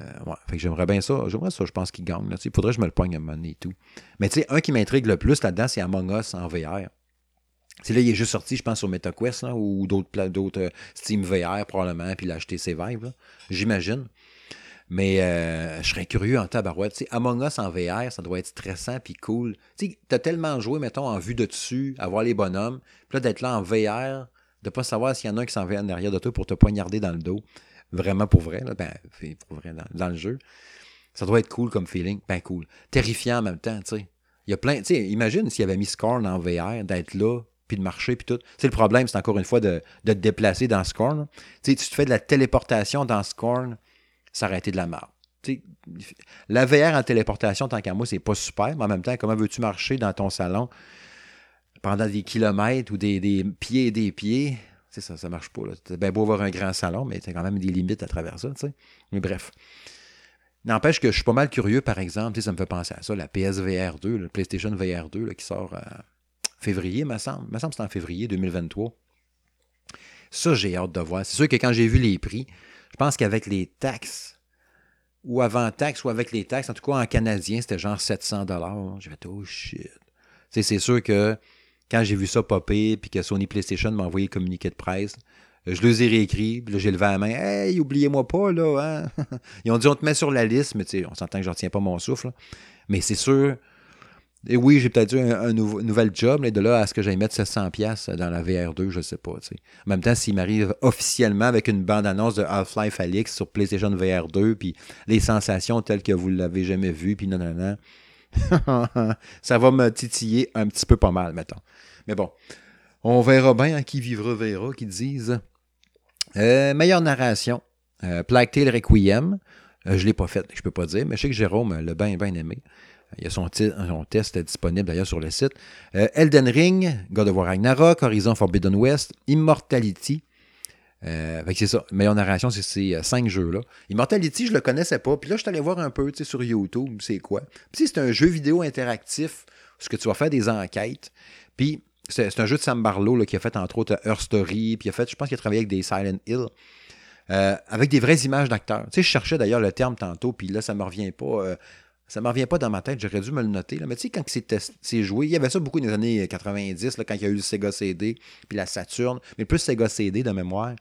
j'aimerais bien ça. J'aimerais ça, je pense qu'il gagne. Il faudrait que je me le poigne à un moment donné et tout. Mais tu sais, un qui m'intrigue le plus là-dedans, c'est Among Us en VR. Là, il est juste sorti, je pense, sur MetaQuest ou d'autres d'autres euh, Steam VR probablement, puis il a acheté ses Vive, j'imagine. Mais euh, je serais curieux en tabarouette. sais Among Us en VR, ça doit être stressant puis cool. Tu as tellement joué, mettons, en vue de dessus, à voir les bonhommes, puis là, d'être là en VR, de pas savoir s'il y en a un qui s'en va en arrière de toi pour te poignarder dans le dos vraiment pour vrai, là, ben, pour vrai dans, le jeu. Ça doit être cool comme feeling. Ben cool. Terrifiant en même temps, tu sais. Il y a plein. Tu sais, imagine s'il y avait mis Scorn en VR, d'être là, puis de marcher, puis tout. Le problème, c'est encore une fois de, te déplacer dans Scorn. Tu tu te fais de la téléportation dans Scorn, ça aurait été de la merde. la VR en téléportation, tant qu'à moi, c'est pas super, mais en même temps, comment veux-tu marcher dans ton salon pendant des kilomètres ou des, pieds et des pieds? Sais, ça, ça marche pas. C'est bien beau avoir un grand salon, mais tu as quand même des limites à travers ça. sais. Mais bref. N'empêche que je suis pas mal curieux, par exemple, ça me fait penser à ça, la PSVR 2, le PlayStation VR 2 qui sort en février, me semble. me semble que c'est en février 2023. Ça, j'ai hâte de voir. C'est sûr que quand j'ai vu les prix, je pense qu'avec les taxes, ou avant taxes, ou avec les taxes, en tout cas en canadien, c'était genre 700 J'ai fait, oh shit. c'est sûr que quand j'ai vu ça popper, puis que Sony PlayStation m'a envoyé le communiqué de presse, je les ai réécrits, puis là, j'ai levé la main. Hey, oubliez-moi pas, là. Hein? Ils ont dit, on te met sur la liste, mais tu sais, on s'entend que je retiens pas mon souffle. Mais c'est sûr. Et oui, j'ai peut-être eu un, nouvel job, mais de là à ce que j'aille mettre 700$ dans la VR2, je sais pas. En même temps, s'il m'arrive officiellement avec une bande-annonce de Half-Life Alix sur PlayStation VR2, puis les sensations telles que vous l'avez jamais vues, puis non, non, non, ça va me titiller un petit peu pas mal, mettons. Mais bon, on verra bien, hein, qui vivra verra, qui disent. Euh, meilleure narration, euh, Plague Tale Requiem. Euh, je ne l'ai pas fait, je peux pas dire, mais je sais que Jérôme l'a bien, bien aimé. Il y a son, son test disponible d'ailleurs sur le site. Elden Ring, God of War Ragnarok, Horizon Forbidden West, Immortality. C'est ça, meilleure narration, c'est ces cinq jeux-là. Immortality, je le connaissais pas. Puis là, je suis allé voir un peu sur YouTube, c'est quoi. Puis c'est un jeu vidéo interactif, ce que tu vas faire des enquêtes. Puis c'est un jeu de Sam Barlow qui a fait entre autres Her Story, puis a fait, je pense qu'il a travaillé avec des Silent Hill. Euh, avec des vraies images d'acteurs. Tu sais, je cherchais d'ailleurs le terme tantôt, puis là, ça me revient pas. Ça me revient pas dans ma tête, j'aurais dû me le noter. Là. Mais tu sais, quand c'est joué, il y avait ça beaucoup dans les années 90, là, quand il y a eu le Sega CD, puis la Saturn, mais plus Sega CD de mémoire.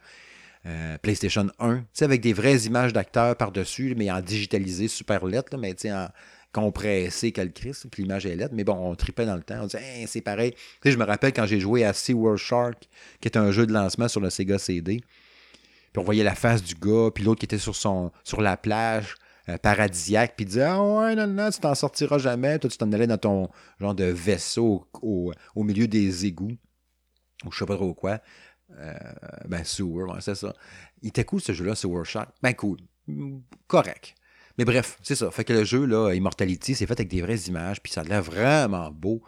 Euh, PlayStation 1, tu sais, avec des vraies images d'acteurs par-dessus, mais en digitalisé super lettre, mais en, compressé que le Christ, puis l'image est lettre, mais bon, on tripait dans le temps. On disait, c'est pareil. Je me rappelle quand j'ai joué à SeaWorld Shark, qui est un jeu de lancement sur le Sega CD. Puis on voyait la face du gars, puis l'autre qui était sur, son, sur la plage euh, paradisiaque, puis disait Ah ouais, non, non, tu t'en sortiras jamais. Toi, tu t'en allais dans ton genre de vaisseau au, milieu des égouts, ou je sais pas trop quoi. Euh, ben, Sewer, c'est ça. Il était cool ce jeu-là, Sewer Shark. Ben, cool. Correct. Mais bref, c'est ça. Fait que le jeu, là, Immortality, c'est fait avec des vraies images, puis ça a l'air vraiment beau.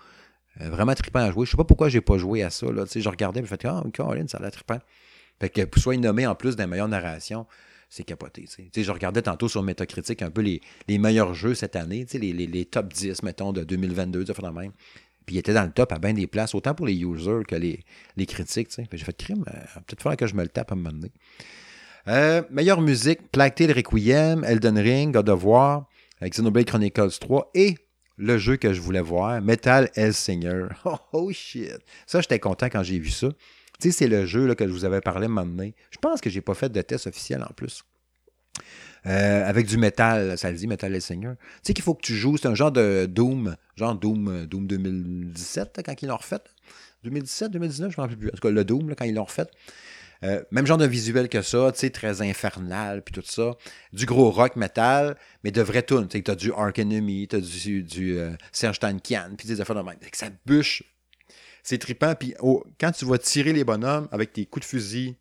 Euh, vraiment trippant à jouer. Je sais pas pourquoi j'ai pas joué à ça. Là. je regardais, je me fait Ah, Colin, ça a l'air trippant. Fait que soit nommé en plus d'un meilleure narration, c'est capoté. je regardais tantôt sur Metacritic un peu les, meilleurs jeux cette année, les, les, les, top 10, mettons, de 2022, de même. Puis il était dans le top à bien des places, autant pour les users que les, les critiques. J'ai fait crime, euh, peut-être falloir que je me le tape à un moment donné. Euh, meilleure musique, Plague Tale Requiem, Elden Ring, God of War, Xenoblade Chronicles 3 et le jeu que je voulais voir, Metal Hellsinger. Oh, oh shit! Ça, j'étais content quand j'ai vu ça. Tu sais, c'est le jeu que je vous avais parlé maintenant. Je pense que j'ai pas fait de test officiel en plus. Euh, avec du métal, ça le dit, Metal Hellsinger. Tu sais qu'il faut que tu joues, c'est un genre de Doom, genre Doom, Doom 2017, quand ils l'ont refait. 2017, 2019, je ne me rappelle plus. En tout cas, le Doom, quand ils l'ont refait. Euh, même genre de visuel que ça, tu sais, très infernal, puis tout ça. Du gros rock metal, mais de vraies tunes. Tu as du Ark Enemy, tu as du, du euh, Serge Tankian, puis des affaires de même. Ça bûche. C'est trippant. Puis quand tu vas tirer les bonhommes avec tes coups de fusil,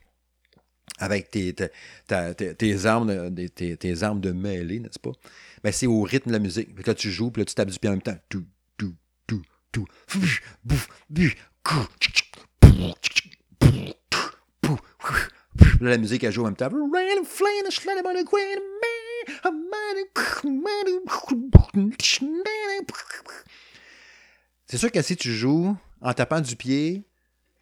avec tes, tes, armes, tes, armes de mêlée, n'est-ce pas? Ben, c'est au rythme de la musique. Là, tu joues, puis là, tu tapes du pied en même temps. Tout. la musique, elle joue en même temps. C'est sûr que si tu joues en tapant du pied,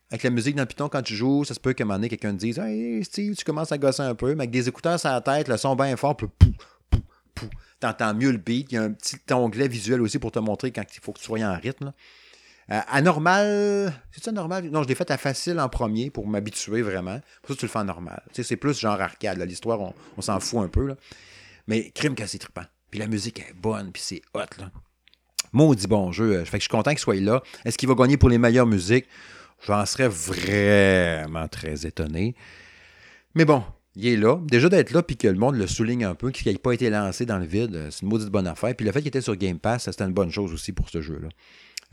avec la musique dans le piton, quand tu joues, ça se peut qu'à un moment donné, quelqu'un te dise Hey Steve, tu commences à gosser un peu, mais avec des écouteurs sur la tête, le son bien fort, puis t'entends mieux le beat. Il y a un petit onglet visuel aussi pour te montrer quand il faut que tu sois en rythme. Euh, à normal, c'est ça normal? Non, je l'ai fait à facile en premier pour m'habituer vraiment. Pour ça, tu le fais en normal. C'est plus genre arcade. L'histoire, on, s'en fout un peu. Mais crime cassé trippant. Puis la musique est bonne, puis c'est hot. Là. Maudit bon jeu. Que je suis content qu'il soit là. Est-ce qu'il va gagner pour les meilleures musiques? J'en serais vraiment très étonné. Mais bon, il est là. Déjà d'être là, puis que le monde le souligne un peu, qu'il n'ait pas été lancé dans le vide, c'est une maudite bonne affaire. Puis le fait qu'il était sur Game Pass, c'était une bonne chose aussi pour ce jeu-là.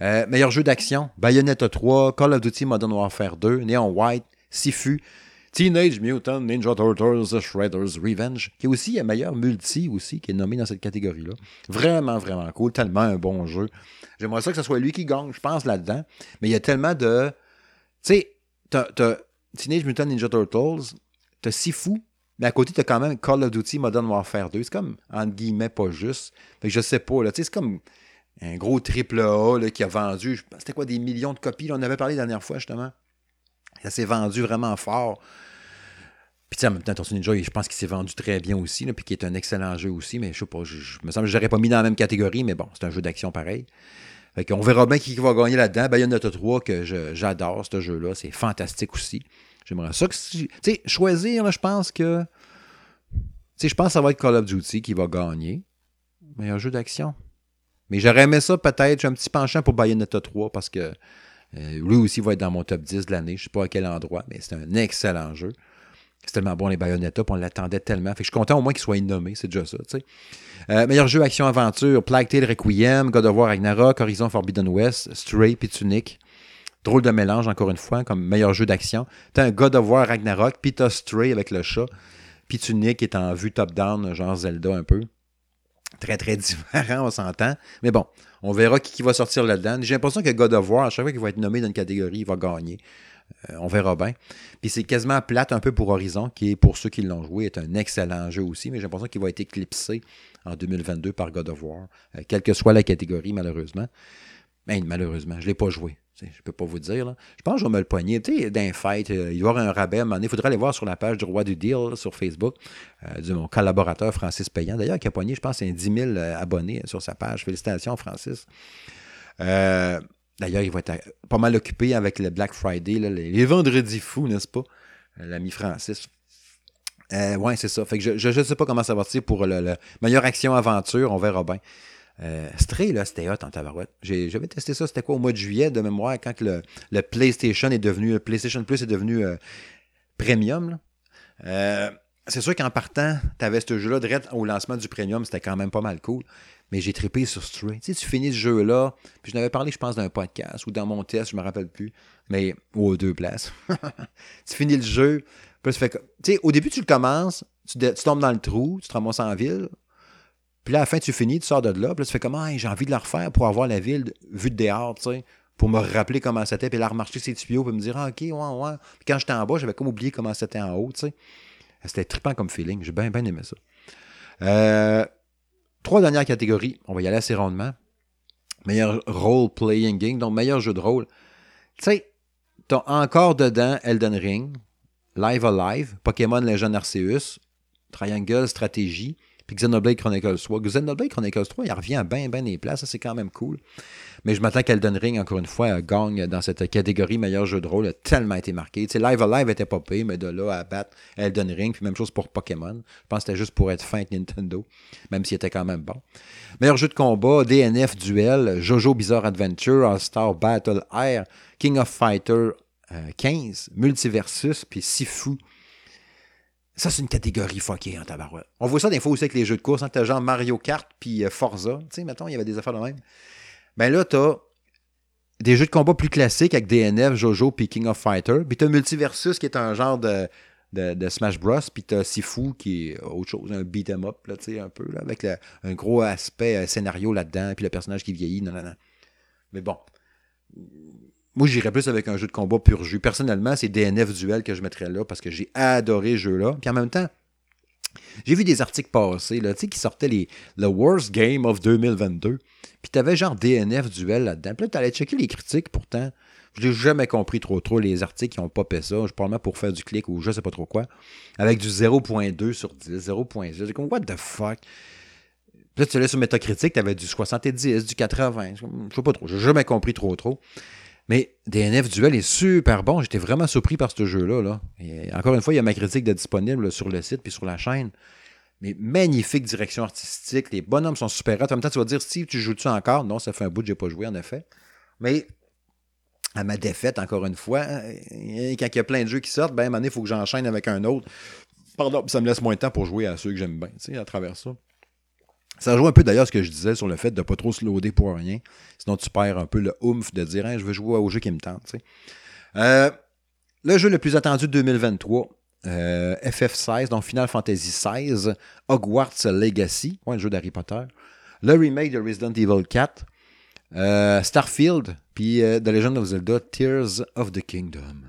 Euh, meilleur jeu d'action, Bayonetta 3, Call of Duty Modern Warfare 2, Neon White, Sifu. Teenage Mutant Ninja Turtles Shredder's Revenge, qui est aussi un meilleur multi aussi, qui est nommé dans cette catégorie-là. Vraiment, vraiment cool. Tellement un bon jeu. J'aimerais ça que ce soit lui qui gagne, je pense, là-dedans. Mais il y a tellement de. Tu sais, t'as Teenage Mutant Ninja Turtles, t'as Sifu, mais à côté, t'as quand même Call of Duty Modern Warfare 2. C'est comme, entre guillemets, pas juste. Fait que je sais pas, là. Tu sais, c'est comme un gros triple A là, qui a vendu, c'était quoi, des millions de copies. on en avait parlé la dernière fois, justement. Ça s'est vendu vraiment fort. Puis en même temps, je pense qu'il s'est vendu très bien aussi, puis qui est un excellent jeu aussi, mais je sais pas, je, me semble que je l'aurais pas mis dans la même catégorie, mais bon, c'est un jeu d'action pareil. Fait on verra bien qui va gagner là-dedans. Bayonetta 3, que j'adore ce jeu-là, c'est fantastique aussi. J'aimerais ça que. Tu sais, choisir, je pense que. Tu sais, je pense que ça va être Call of Duty qui va gagner. Un jeu d'action. Mais j'aurais aimé ça peut-être. J'ai un petit penchant pour Bayonetta 3 parce que euh, lui aussi va être dans mon top 10 de l'année. Je ne sais pas à quel endroit, mais c'est un excellent jeu. C'est tellement bon les Bayonetta, on l'attendait tellement. Fait que je suis content au moins qu'il soit nommé, c'est déjà ça, tu sais. Euh, meilleur jeu action-aventure, Plague Tale Requiem, God of War Ragnarok, Horizon Forbidden West, Stray puis Tunic. Drôle de mélange, encore une fois, comme meilleur jeu d'action. T'as un God of War Ragnarok, puis t'as Stray avec le chat, puis Tunic est en vue top-down, genre Zelda un peu. Très, très différent, on s'entend. Mais bon, on verra qui, va sortir là-dedans. J'ai l'impression que God of War, à chaque fois qu'il va être nommé dans une catégorie, il va gagner. Euh, on verra bien. Puis c'est quasiment plate un peu pour Horizon, qui pour ceux qui l'ont joué, est un excellent jeu aussi, mais j'ai l'impression qu'il va être éclipsé en 2022 par God of War, euh, quelle que soit la catégorie, malheureusement. Mais malheureusement, je ne l'ai pas joué. Je ne peux pas vous dire. Je pense que je vais me le poigner. D'un fight, euh, il y aura un rabais à Il faudrait aller voir sur la page du Roi du Deal sur Facebook, de mon collaborateur Francis Payant. D'ailleurs, qui a poigné, je pense, un 10 000 abonnés sur sa page. Félicitations, Francis. D'ailleurs, il va être pas mal occupé avec le Black Friday, les, vendredis fous, n'est-ce pas? Euh, l'ami Francis. Euh, ouais, c'est ça. Je ne sais pas comment ça va sortir pour le, meilleure action-aventure. On verra bien. Euh, là, c'était hot en tabarouette. J'avais testé ça, c'était quoi, au mois de juillet, de mémoire, quand le, PlayStation est devenu, le PlayStation Plus est devenu euh, premium. c'est sûr qu'en partant, tu avais ce jeu-là, direct au lancement du premium, c'était quand même pas mal cool mais j'ai trippé sur Stray. Tu sais, tu finis ce jeu-là, puis je n'avais parlé, je pense, d'un podcast ou dans mon test, je me rappelle plus, mais aux deux places. tu finis le jeu, puis tu fais Tu sais, au début, tu le commences, tu, tombes dans le trou, tu te ramasses en ville, puis à la fin, tu finis, tu sors de là, puis tu fais comment, j'ai envie de la refaire pour avoir la ville vue de dehors, tu sais, pour me rappeler comment c'était, puis là, remarcher ses tuyaux, puis me dire, ah, ok, ouais, ouais. Puis quand j'étais en bas, j'avais comme oublié comment c'était en haut, tu sais. C'était trippant comme feeling, j'ai bien, bien aimé ça. Euh, Trois dernières catégories. On va y aller assez rondement. Meilleur role-playing game, donc meilleur jeu de rôle. Tu sais, t'as encore dedans Elden Ring, Live Alive, Pokémon Legend Arceus, Triangle Stratégie, puis Xenoblade Chronicles 3. Xenoblade Chronicles 3, il revient à bien, bien des places. Ça, c'est quand même cool. Mais je m'attends qu'Elden Ring, encore une fois, gagne dans cette catégorie meilleur jeu de rôle. a tellement été marqué. Tu sais, Live Alive était pas payé, mais de là à battre Elden Ring, puis même chose pour Pokémon. Je pense que c'était juste pour être fin avec Nintendo, même s'il était quand même bon. Meilleur jeu de combat, DNF Duel, Jojo Bizarre Adventure, All-Star Battle Air, King of Fighter 15, euh, Multiversus, puis Sifu. Ça, c'est une catégorie fuckée en tabarouette. On voit ça des fois aussi avec les jeux de course. Hein, t'as genre Mario Kart puis euh, Forza. Tu sais, mettons, il y avait des affaires de même. Ben là, t'as des jeux de combat plus classiques avec DNF, Jojo puis King of Fighter. Puis t'as Multiversus qui est un genre de, de, Smash Bros. Puis t'as Sifu qui est autre chose, un beat'em up, là, tu sais, un peu, là, avec un gros aspect euh, scénario là-dedans. Puis le personnage qui vieillit. Non. Mais bon, moi, j'irais plus avec un jeu de combat pur jus. Personnellement, c'est DNF Duel que je mettrais là parce que j'ai adoré ce jeu-là. Puis en même temps, j'ai vu des articles passer là, qui sortaient les le Worst Game of 2022. Puis tu avais genre DNF Duel là-dedans. Puis là, tu allais checker les critiques pourtant. Je n'ai jamais compris trop trop les articles qui ont popé ça. Je parle pour faire du clic ou je sais pas trop quoi. Avec du 0.2 sur 10, 0.6. J'ai comme, what the fuck? Puis là, tu allais sur Metacritic, tu avais du 70, du 80. Je sais pas trop. J'ai jamais compris trop trop. Mais DNF Duel est super bon. J'étais vraiment surpris par ce jeu-là. Là. encore une fois, il y a ma critique de disponible sur le site puis sur la chaîne. Mais magnifique direction artistique. Les bonhommes sont super hot. En même temps, tu vas dire, Steve, tu joues-tu encore? Non, ça fait un bout que je n'ai pas joué, en effet. Mais à ma défaite, encore une fois, hein, quand il y a plein de jeux qui sortent, ben, il faut que j'enchaîne avec un autre. Pardon, ça me laisse moins de temps pour jouer à ceux que j'aime bien, tu sais, à travers ça. Ça joue un peu d'ailleurs ce que je disais sur le fait de ne pas trop se loader pour rien. Sinon, tu perds un peu le oomph de dire je veux jouer au jeu qui me tente. Euh, le jeu le plus attendu de 2023, FF16, donc Final Fantasy XVI, Hogwarts Legacy, ouais, un jeu d'Harry Potter, le remake de Resident Evil 4, Starfield, puis The Legend of Zelda, Tears of the Kingdom.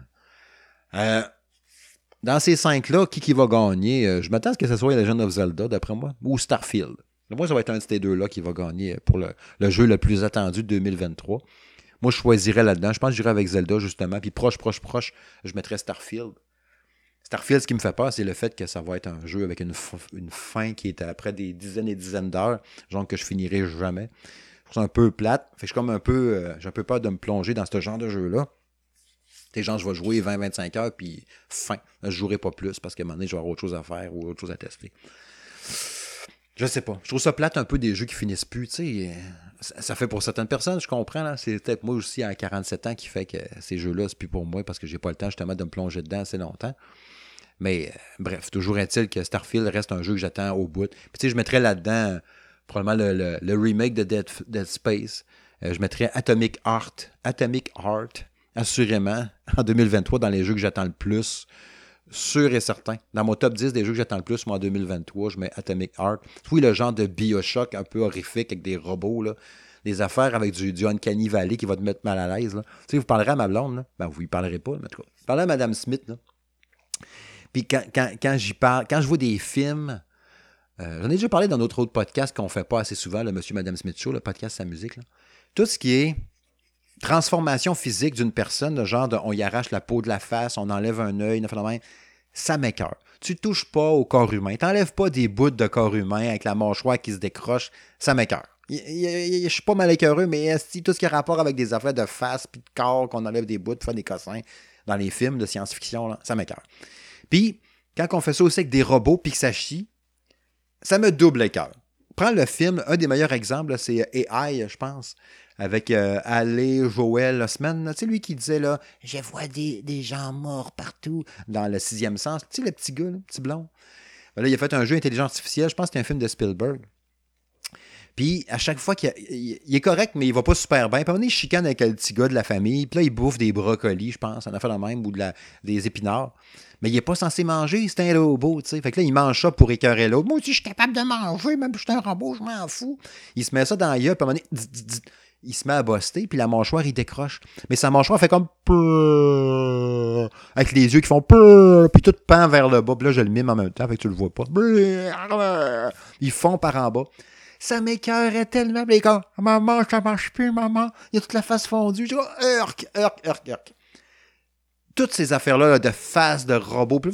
dans ces cinq-là, qui, va gagner? Je m'attends à ce que ce soit Legend of Zelda, d'après moi, ou Starfield. Moi, ça va être un de ces deux-là qui va gagner pour le, jeu le plus attendu de 2023. Moi, je choisirais là-dedans. Je pense que j'irais avec Zelda, justement. Puis proche, proche, proche, je mettrais Starfield. Starfield, ce qui me fait peur, c'est le fait que ça va être un jeu avec une, fin qui est après des dizaines et dizaines d'heures, genre que je finirai jamais. C'est un peu plate. Fait que je suis comme un peu. Euh, j'ai un peu peur de me plonger dans ce genre de jeu-là. Des gens, je vais jouer 20-25 heures, puis fin. Je ne jouerai pas plus parce qu'à un moment donné, je vais avoir autre chose à faire ou autre chose à tester. Je sais pas. Je trouve ça plate un peu des jeux qui finissent plus. Sais, ça, fait pour certaines personnes, je comprends. C'est peut-être moi aussi à 47 ans qui fait que ces jeux-là, c'est plus pour moi parce que j'ai pas le temps justement de me plonger dedans assez longtemps. Mais euh, bref, toujours est-il que Starfield reste un jeu que j'attends au bout. Puis tu sais, je mettrais là-dedans probablement le, remake de Dead, Space. Euh, je mettrais Atomic Heart. Atomic Heart, assurément, en 2023, dans les jeux que j'attends le plus sûr et certain. Dans mon top 10 des jeux que j'attends le plus, moi, en 2023, je mets Atomic Heart. Oui, le genre de Bioshock un peu horrifique avec des robots. Des affaires avec du, du Uncanny Valley qui va te mettre mal à l'aise. Tu sais, vous parlerez à ma blonde, là. Ben, vous y parlerez pas, mais en tout à Madame Smith, là. Puis quand, quand, j'y parle, quand je vois des films, euh, j'en ai déjà parlé dans notre autre podcast qu'on fait pas assez souvent, le Monsieur Madame Smith Show, le podcast Sa musique. Tout ce qui est transformation physique d'une personne, le genre de on y arrache la peau de la face, on enlève un œil, ça m'écœure. Tu touches pas au corps humain. Tu n'enlèves pas des bouts de corps humain avec la mâchoire qui se décroche, ça m'écœure. Je suis pas mal écœureux, mais tout ce qui a rapport avec des affaires de face puis de corps, qu'on enlève des bouts, faire des cossins dans les films de science-fiction, ça m'écœure. Puis, quand on fait ça aussi avec des robots puis que ça chie, ça me double les Prends le film, un des meilleurs exemples, c'est AI, je pense avec euh, Ale Joël Osman, tu sais, lui qui disait là, je vois des, gens morts partout dans le sixième sens. Tu sais, le petit gars, le petit blond. Ben là, il a fait un jeu intelligence artificielle, je pense que c'était un film de Spielberg. Puis à chaque fois qu'il est correct, mais il va pas super bien. Puis on est chicane avec le petit gars de la famille. Puis là, il bouffe des brocolis, je pense. On a fait la même, ou de la, des épinards. Mais il est pas censé manger, c'est un robot, tu sais. Fait que là, il mange ça pour écœurer l'autre. Moi aussi, je suis capable de manger, même si je suis un robot, je m'en fous. Il se met ça dans la gueule, puis à un moment donné, il se met à boster, puis la mâchoire, il décroche. Mais sa mâchoire fait comme avec les yeux qui font puis tout pend vers le bas. Puis là, je le mime en même temps, fait que tu le vois pas. Ils font par en bas. Ça m'écœurait tellement. Mais quand maman, ça marche plus, maman. Il y a toute la face fondue. Je dis, urk, urk, urk, urk. Toutes ces affaires-là de face de robot. Tu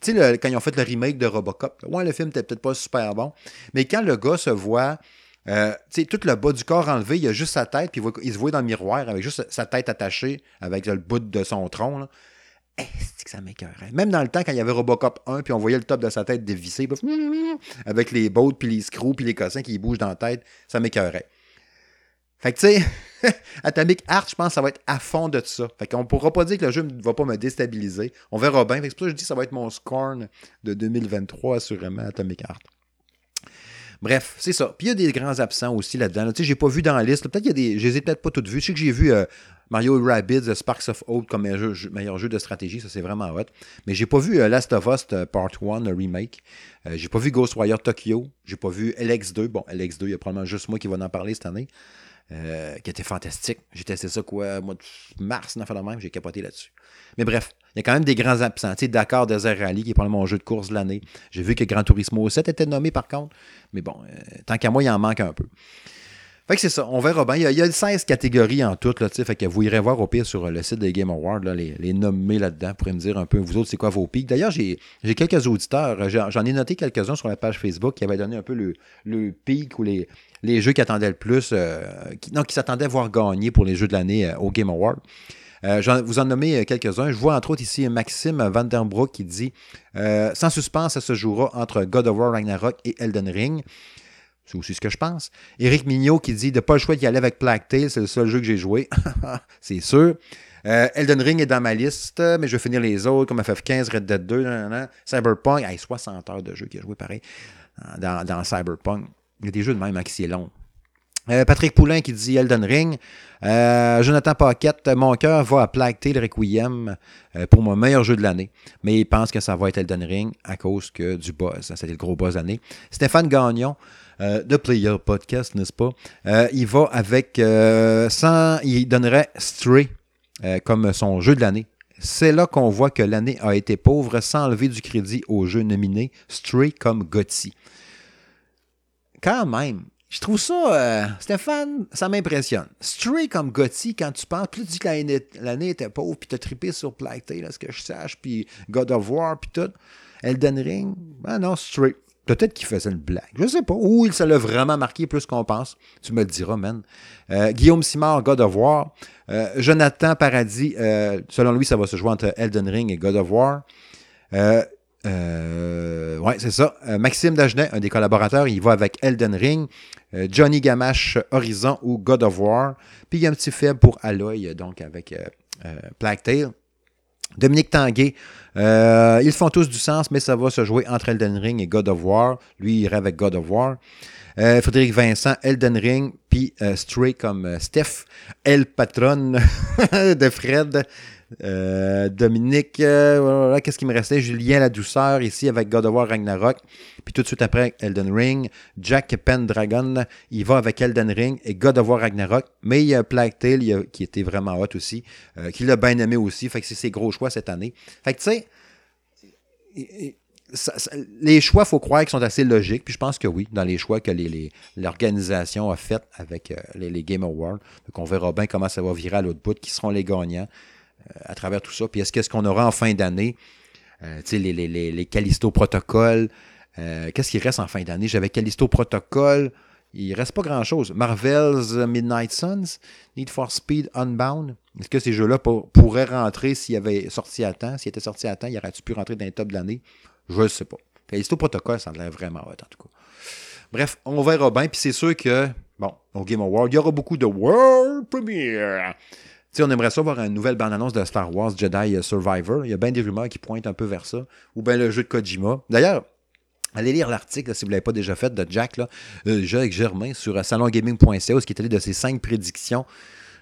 sais, quand ils ont fait le remake de Robocop, ouais, le film était peut-être pas super bon. Mais quand le gars se voit euh, tout le bas du corps enlevé, il a juste sa tête, puis il, se voit dans le miroir avec juste sa tête attachée avec le bout de son tronc. C'est que ça m'écœurait? Même dans le temps, quand il y avait Robocop 1, puis on voyait le top de sa tête dévissé, avec les bottes, puis les screws, puis les cossins qui bougent dans la tête, ça m'écœurait. Fait que, tu sais, Atomic Art, je pense que ça va être à fond de ça. Fait qu'on pourra pas dire que le jeu ne va pas me déstabiliser. On verra bien. c'est pour ça que je dis que ça va être mon scorn de 2023, assurément, Atomic Art. Bref, c'est ça. Puis il y a des grands absents aussi là-dedans. Tu sais, j'ai pas vu dans la liste. Peut-être qu'il y a des. Je les ai peut-être pas toutes vues. Je sais que j'ai vu euh, Mario Rabbids, The Sparks of Hope comme meilleur jeu, de stratégie. Ça, c'est vraiment hot. Mais j'ai pas vu euh, Last of Us euh, Part 1, le remake. j'ai pas vu Ghostwire Tokyo. J'ai pas vu LX2. Bon, LX2, il y a probablement juste moi qui va en parler cette année. qui était fantastique. J'ai testé ça, quoi, mois de mars, n'a fait la même. J'ai capoté là-dessus. Mais bref, il y a quand même des grands absents. Tu sais, Desert Rally, qui est probablement mon jeu de course de l'année. J'ai vu que Gran Turismo 7 était nommé par contre. Mais bon, euh, tant qu'à moi, il en manque un peu. Fait que c'est ça, on verra bien. Il y, a, 16 catégories en tout, fait que vous irez voir au pire sur le site des Game Awards, les, nommés là-dedans, pour me dire un peu, vous autres, c'est quoi vos pics. D'ailleurs, j'ai quelques auditeurs, j'en ai noté quelques-uns sur la page Facebook qui avaient donné un peu le, pic ou les, jeux qui attendaient le plus, euh, qui, non, qui s'attendaient à voir gagner pour les jeux de l'année euh, au Game Awards. Euh, vous en nommez euh, quelques-uns. Je vois entre autres ici Maxime Vandenbroek qui dit euh, Sans suspense, ça se jouera entre God of War Ragnarok et Elden Ring. C'est aussi ce que je pense. Éric Mignot qui dit De pas le choix d'y aller avec Plague Tale, c'est le seul jeu que j'ai joué. c'est sûr. Elden Ring est dans ma liste, mais je vais finir les autres, comme FF15, Red Dead 2, Cyberpunk. Hey, 60 heures de jeu qu'il a joué pareil dans, Cyberpunk. Il y a des jeux de même hein, long. Euh, Patrick Poulain qui dit Elden Ring. Euh, Jonathan Paquette, mon cœur va à Plague Tale Requiem euh, pour mon meilleur jeu de l'année. Mais il pense que ça va être Elden Ring à cause que du buzz. C'était le gros buzz l'année. Stéphane Gagnon, de Player Podcast, n'est-ce pas? il va avec 100, il donnerait Stray comme son jeu de l'année. C'est là qu'on voit que l'année a été pauvre sans enlever du crédit au jeu nominé Stray comme Gotti. Quand même, je trouve ça, euh, Stéphane, ça m'impressionne. Stray comme Gotti, quand tu penses, plus tu dis que l'année était pauvre, puis t'as trippé sur Plague Tale, ce que je sache, puis God of War, puis tout. Elden Ring, ah non, Stray. Peut-être qu'il faisait une blague. Je sais pas. Ou il se l'a vraiment marqué plus qu'on pense. Tu me le diras, man. Euh, Guillaume Simard, God of War. Euh, Jonathan Paradis, selon lui, ça va se jouer entre Elden Ring et God of War. Euh, ouais, c'est ça. Maxime Dagenet, un des collaborateurs, il va avec Elden Ring. Euh, Johnny Gamache Horizon ou God of War. Puis il y a un petit faible pour Aloy, donc avec euh, Plague Tale. Dominique Tanguay, ils font tous du sens, mais ça va se jouer entre Elden Ring et God of War. Lui, il irait avec God of War. Frédéric Vincent, Elden Ring, puis Stray comme Steph, El Patron de Fred, euh, Dominique, euh, qu'est-ce qui me restait? Julien La Douceur, ici avec God of War Ragnarok. Puis tout de suite après, Elden Ring. Jack Pendragon, il va avec Elden Ring et God of War Ragnarok. Mais il y a Plague Tale, qui était vraiment hot aussi, euh, qui l'a bien aimé aussi. Fait que c'est ses gros choix cette année. Fait que tu les choix, il faut croire qu'ils sont assez logiques. Puis je pense que oui, dans les choix que l'organisation a fait avec les, Game Awards. Donc on verra bien comment ça va virer à l'autre bout, qui seront les gagnants à travers tout ça. Puis est-ce qu'on aura en fin d'année? Euh, les, les, Callisto Protocol. Euh, qu'est-ce qui reste en fin d'année? J'avais Callisto Protocol. Il reste pas grand-chose. Marvel's Midnight Suns, Need for Speed Unbound. Est-ce que ces jeux-là pourraient rentrer s'ils avaient sorti à temps? S'ils étaient sortis à temps, il aurait-tu pu rentrer dans les top de l'année? Je ne sais pas. Callisto Protocol, ça a l'air vraiment hot, en tout cas. Bref, on verra bien. Puis c'est sûr que, bon, au Game Award, il y aura beaucoup de World Premiere sais, on aimerait ça voir une nouvelle bande-annonce de Star Wars Jedi Survivor. Il y a bien des rumeurs qui pointent un peu vers ça. Ou bien le jeu de Kojima. D'ailleurs, Allez lire l'article si vous ne l'avez pas déjà fait de Jack, là, euh, avec Germain sur euh, salongaming.ca, qui est allé de ses cinq prédictions.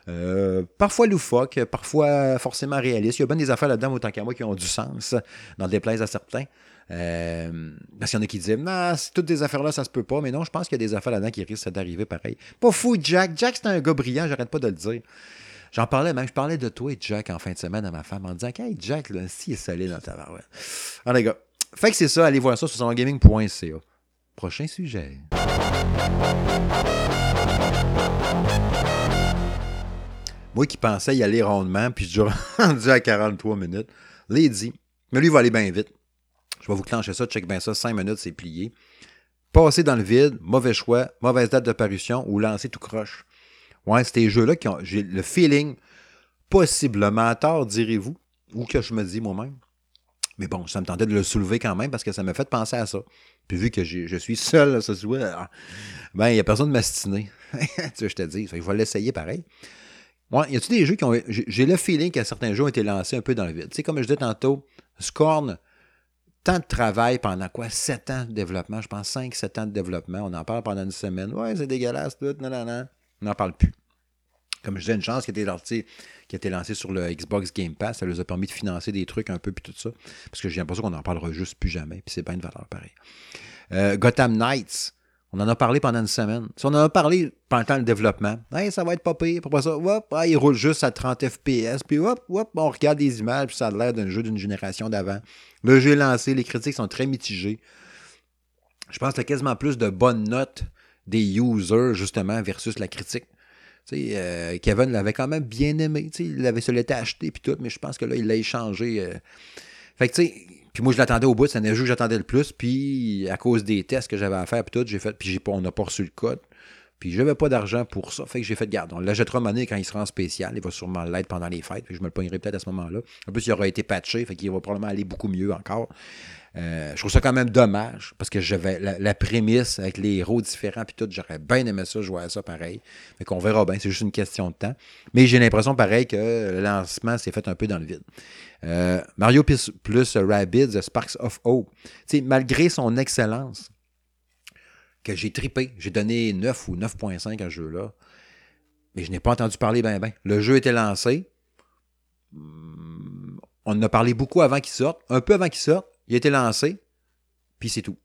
Euh, parfois loufoques, parfois forcément réalistes. Il y a bien des affaires là-dedans, autant qu'à moi, qui ont du sens, dans le déplaise à certains. Parce qu'il y en a qui disent, non, toutes des affaires-là, ça se peut pas. Mais non, je pense qu'il y a des affaires là-dedans qui risquent d'arriver pareil. Pas fou, Jack. Jack, c'est un gars brillant, j'arrête pas de le dire. J'en parlais même, je parlais de toi et Jack en fin de semaine à ma femme en disant Hey Jack, là, si il est salé dans ta barouette. Alors les gars, fait que c'est ça, allez voir ça sur salongaming.ca. Prochain sujet. Moi qui pensais y aller rondement, puis je suis rendu à 43 minutes. Lady, mais lui il va aller bien vite. Je vais vous clencher ça, check bien ça, 5 minutes, c'est plié. Passer dans le vide, mauvais choix, mauvaise date de parution ou lancer tout croche. Ouais, c'est des jeux-là qui ont. J'ai le feeling, possiblement tort, direz-vous, ou que je me dis moi-même. Mais bon, ça me tentait de le soulever quand même parce que ça m'a fait penser à ça. Puis vu que je suis seul ce soir, ben, il n'y a personne de mastiné. tu sais, je te dis, il faut l'essayer pareil. Ouais, y a-tu des jeux qui ont. J'ai le feeling que certains jeux ont été lancés un peu dans le vide. Tu sais, comme je disais tantôt, Scorn, tant de travail pendant quoi? 7 ans de développement, je pense 5-7 ans de développement. On en parle pendant une semaine. Ouais, c'est dégueulasse, tout, non, non, non. On n'en parle plus. Comme je disais, une chance qui a été lancée, sur le Xbox Game Pass. Ça leur a permis de financer des trucs un peu, puis tout ça. Parce que j'ai l'impression qu'on n'en parlera juste plus jamais. Puis c'est pas une valeur pareille. Euh, Gotham Knights. On en a parlé pendant une semaine. Si on en a parlé pendant le développement, hey, ça va être pas pire. Pourquoi ça? Hop, il roule juste à 30 FPS. Puis hop, hop, on regarde des images, puis ça a l'air d'un jeu d'une génération d'avant. Le jeu est lancé, les critiques sont très mitigées. Je pense qu'il y a quasiment plus de bonnes notes des users, justement, versus la critique. Euh, Kevin l'avait quand même bien aimé. Il avait se l'était acheté puis tout, mais je pense que là, il l'a échangé. Euh. Fait que tu sais, puis moi je l'attendais au bout, c'est un jeu que j'attendais le plus, puis à cause des tests que j'avais à faire puis tout, j'ai fait, puis pas, on n'a pas reçu le code. Puis j'avais pas d'argent pour ça. Fait que j'ai fait garde. On l'achètera monnaie quand il sera en spécial. Il va sûrement l'être pendant les fêtes. Puis je me le pognerai peut-être à ce moment-là. En plus, il aura été patché. Fait qu'il va probablement aller beaucoup mieux encore. Euh, je trouve ça quand même dommage parce que j'avais la, prémisse avec les héros différents puis tout, j'aurais bien aimé ça, jouer à ça pareil. Mais qu'on verra bien, c'est juste une question de temps. Mais j'ai l'impression pareil que le lancement s'est fait un peu dans le vide. Euh, Mario plus, plus Rabbids Sparks of Hope. malgré son excellence, que j'ai tripé. J'ai donné 9 ou 9.5 à ce jeu-là. Mais je n'ai pas entendu parler ben ben. Le jeu était lancé. Hmm, on en a parlé beaucoup avant qu'il sorte. Un peu avant qu'il sorte. Il a été lancé. Puis c'est tout.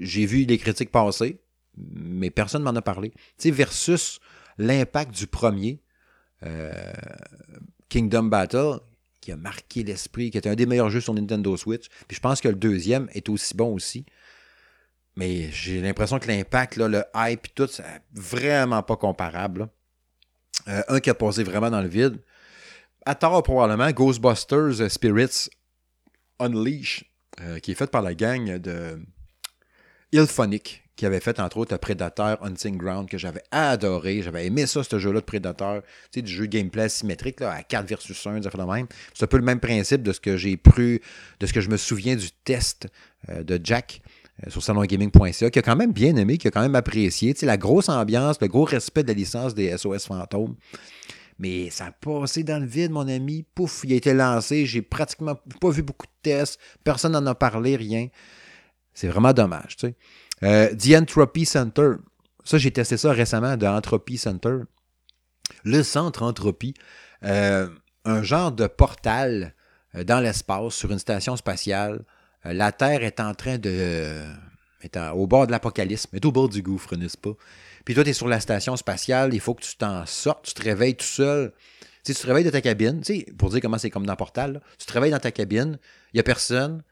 J'ai vu les critiques passer, mais personne ne m'en a parlé. Tu sais, versus l'impact du premier, euh, Kingdom Battle, qui a marqué l'esprit, qui était un des meilleurs jeux sur Nintendo Switch. Puis je pense que le deuxième est aussi bon aussi. Mais j'ai l'impression que l'impact, le hype, tout, c'est vraiment pas comparable. Euh, un qui a posé vraiment dans le vide. À tort, probablement, Ghostbusters Spirits Unleash, euh, qui est fait par la gang de Ilphonic, qui avait fait entre autres Predator Hunting Ground, que j'avais adoré. J'avais aimé ça, ce jeu-là de Predator. Du jeu gameplay symétrique, là, à 4 versus 1, ça fait même. C'est un peu le même principe de ce que j'ai pris, de ce que je me souviens du test euh, de Jack euh, sur salongaming.ca, qui a quand même bien aimé, qui a quand même apprécié. Tu la grosse ambiance, le gros respect de la licence des SOS Fantômes. Mais ça a passé dans le vide, mon ami. Pouf, il a été lancé. J'ai pratiquement pas vu beaucoup de tests. Personne n'en a parlé, rien. C'est vraiment dommage, tu. Euh, The Entropy Center. Ça, j'ai testé ça récemment, The Entropy Center. Le centre Entropie. Euh, un genre de portal dans l'espace sur une station spatiale euh, la Terre est en train de. est au bord de l'apocalypse, est au bord du gouffre, n'est-ce pas? Puis toi, tu es sur la station spatiale, il faut que tu t'en sortes, tu te réveilles tout seul. Tu, tu te réveilles de ta cabine, tu sais, pour dire comment c'est comme dans Portal, tu te réveilles dans ta cabine, il n'y a personne.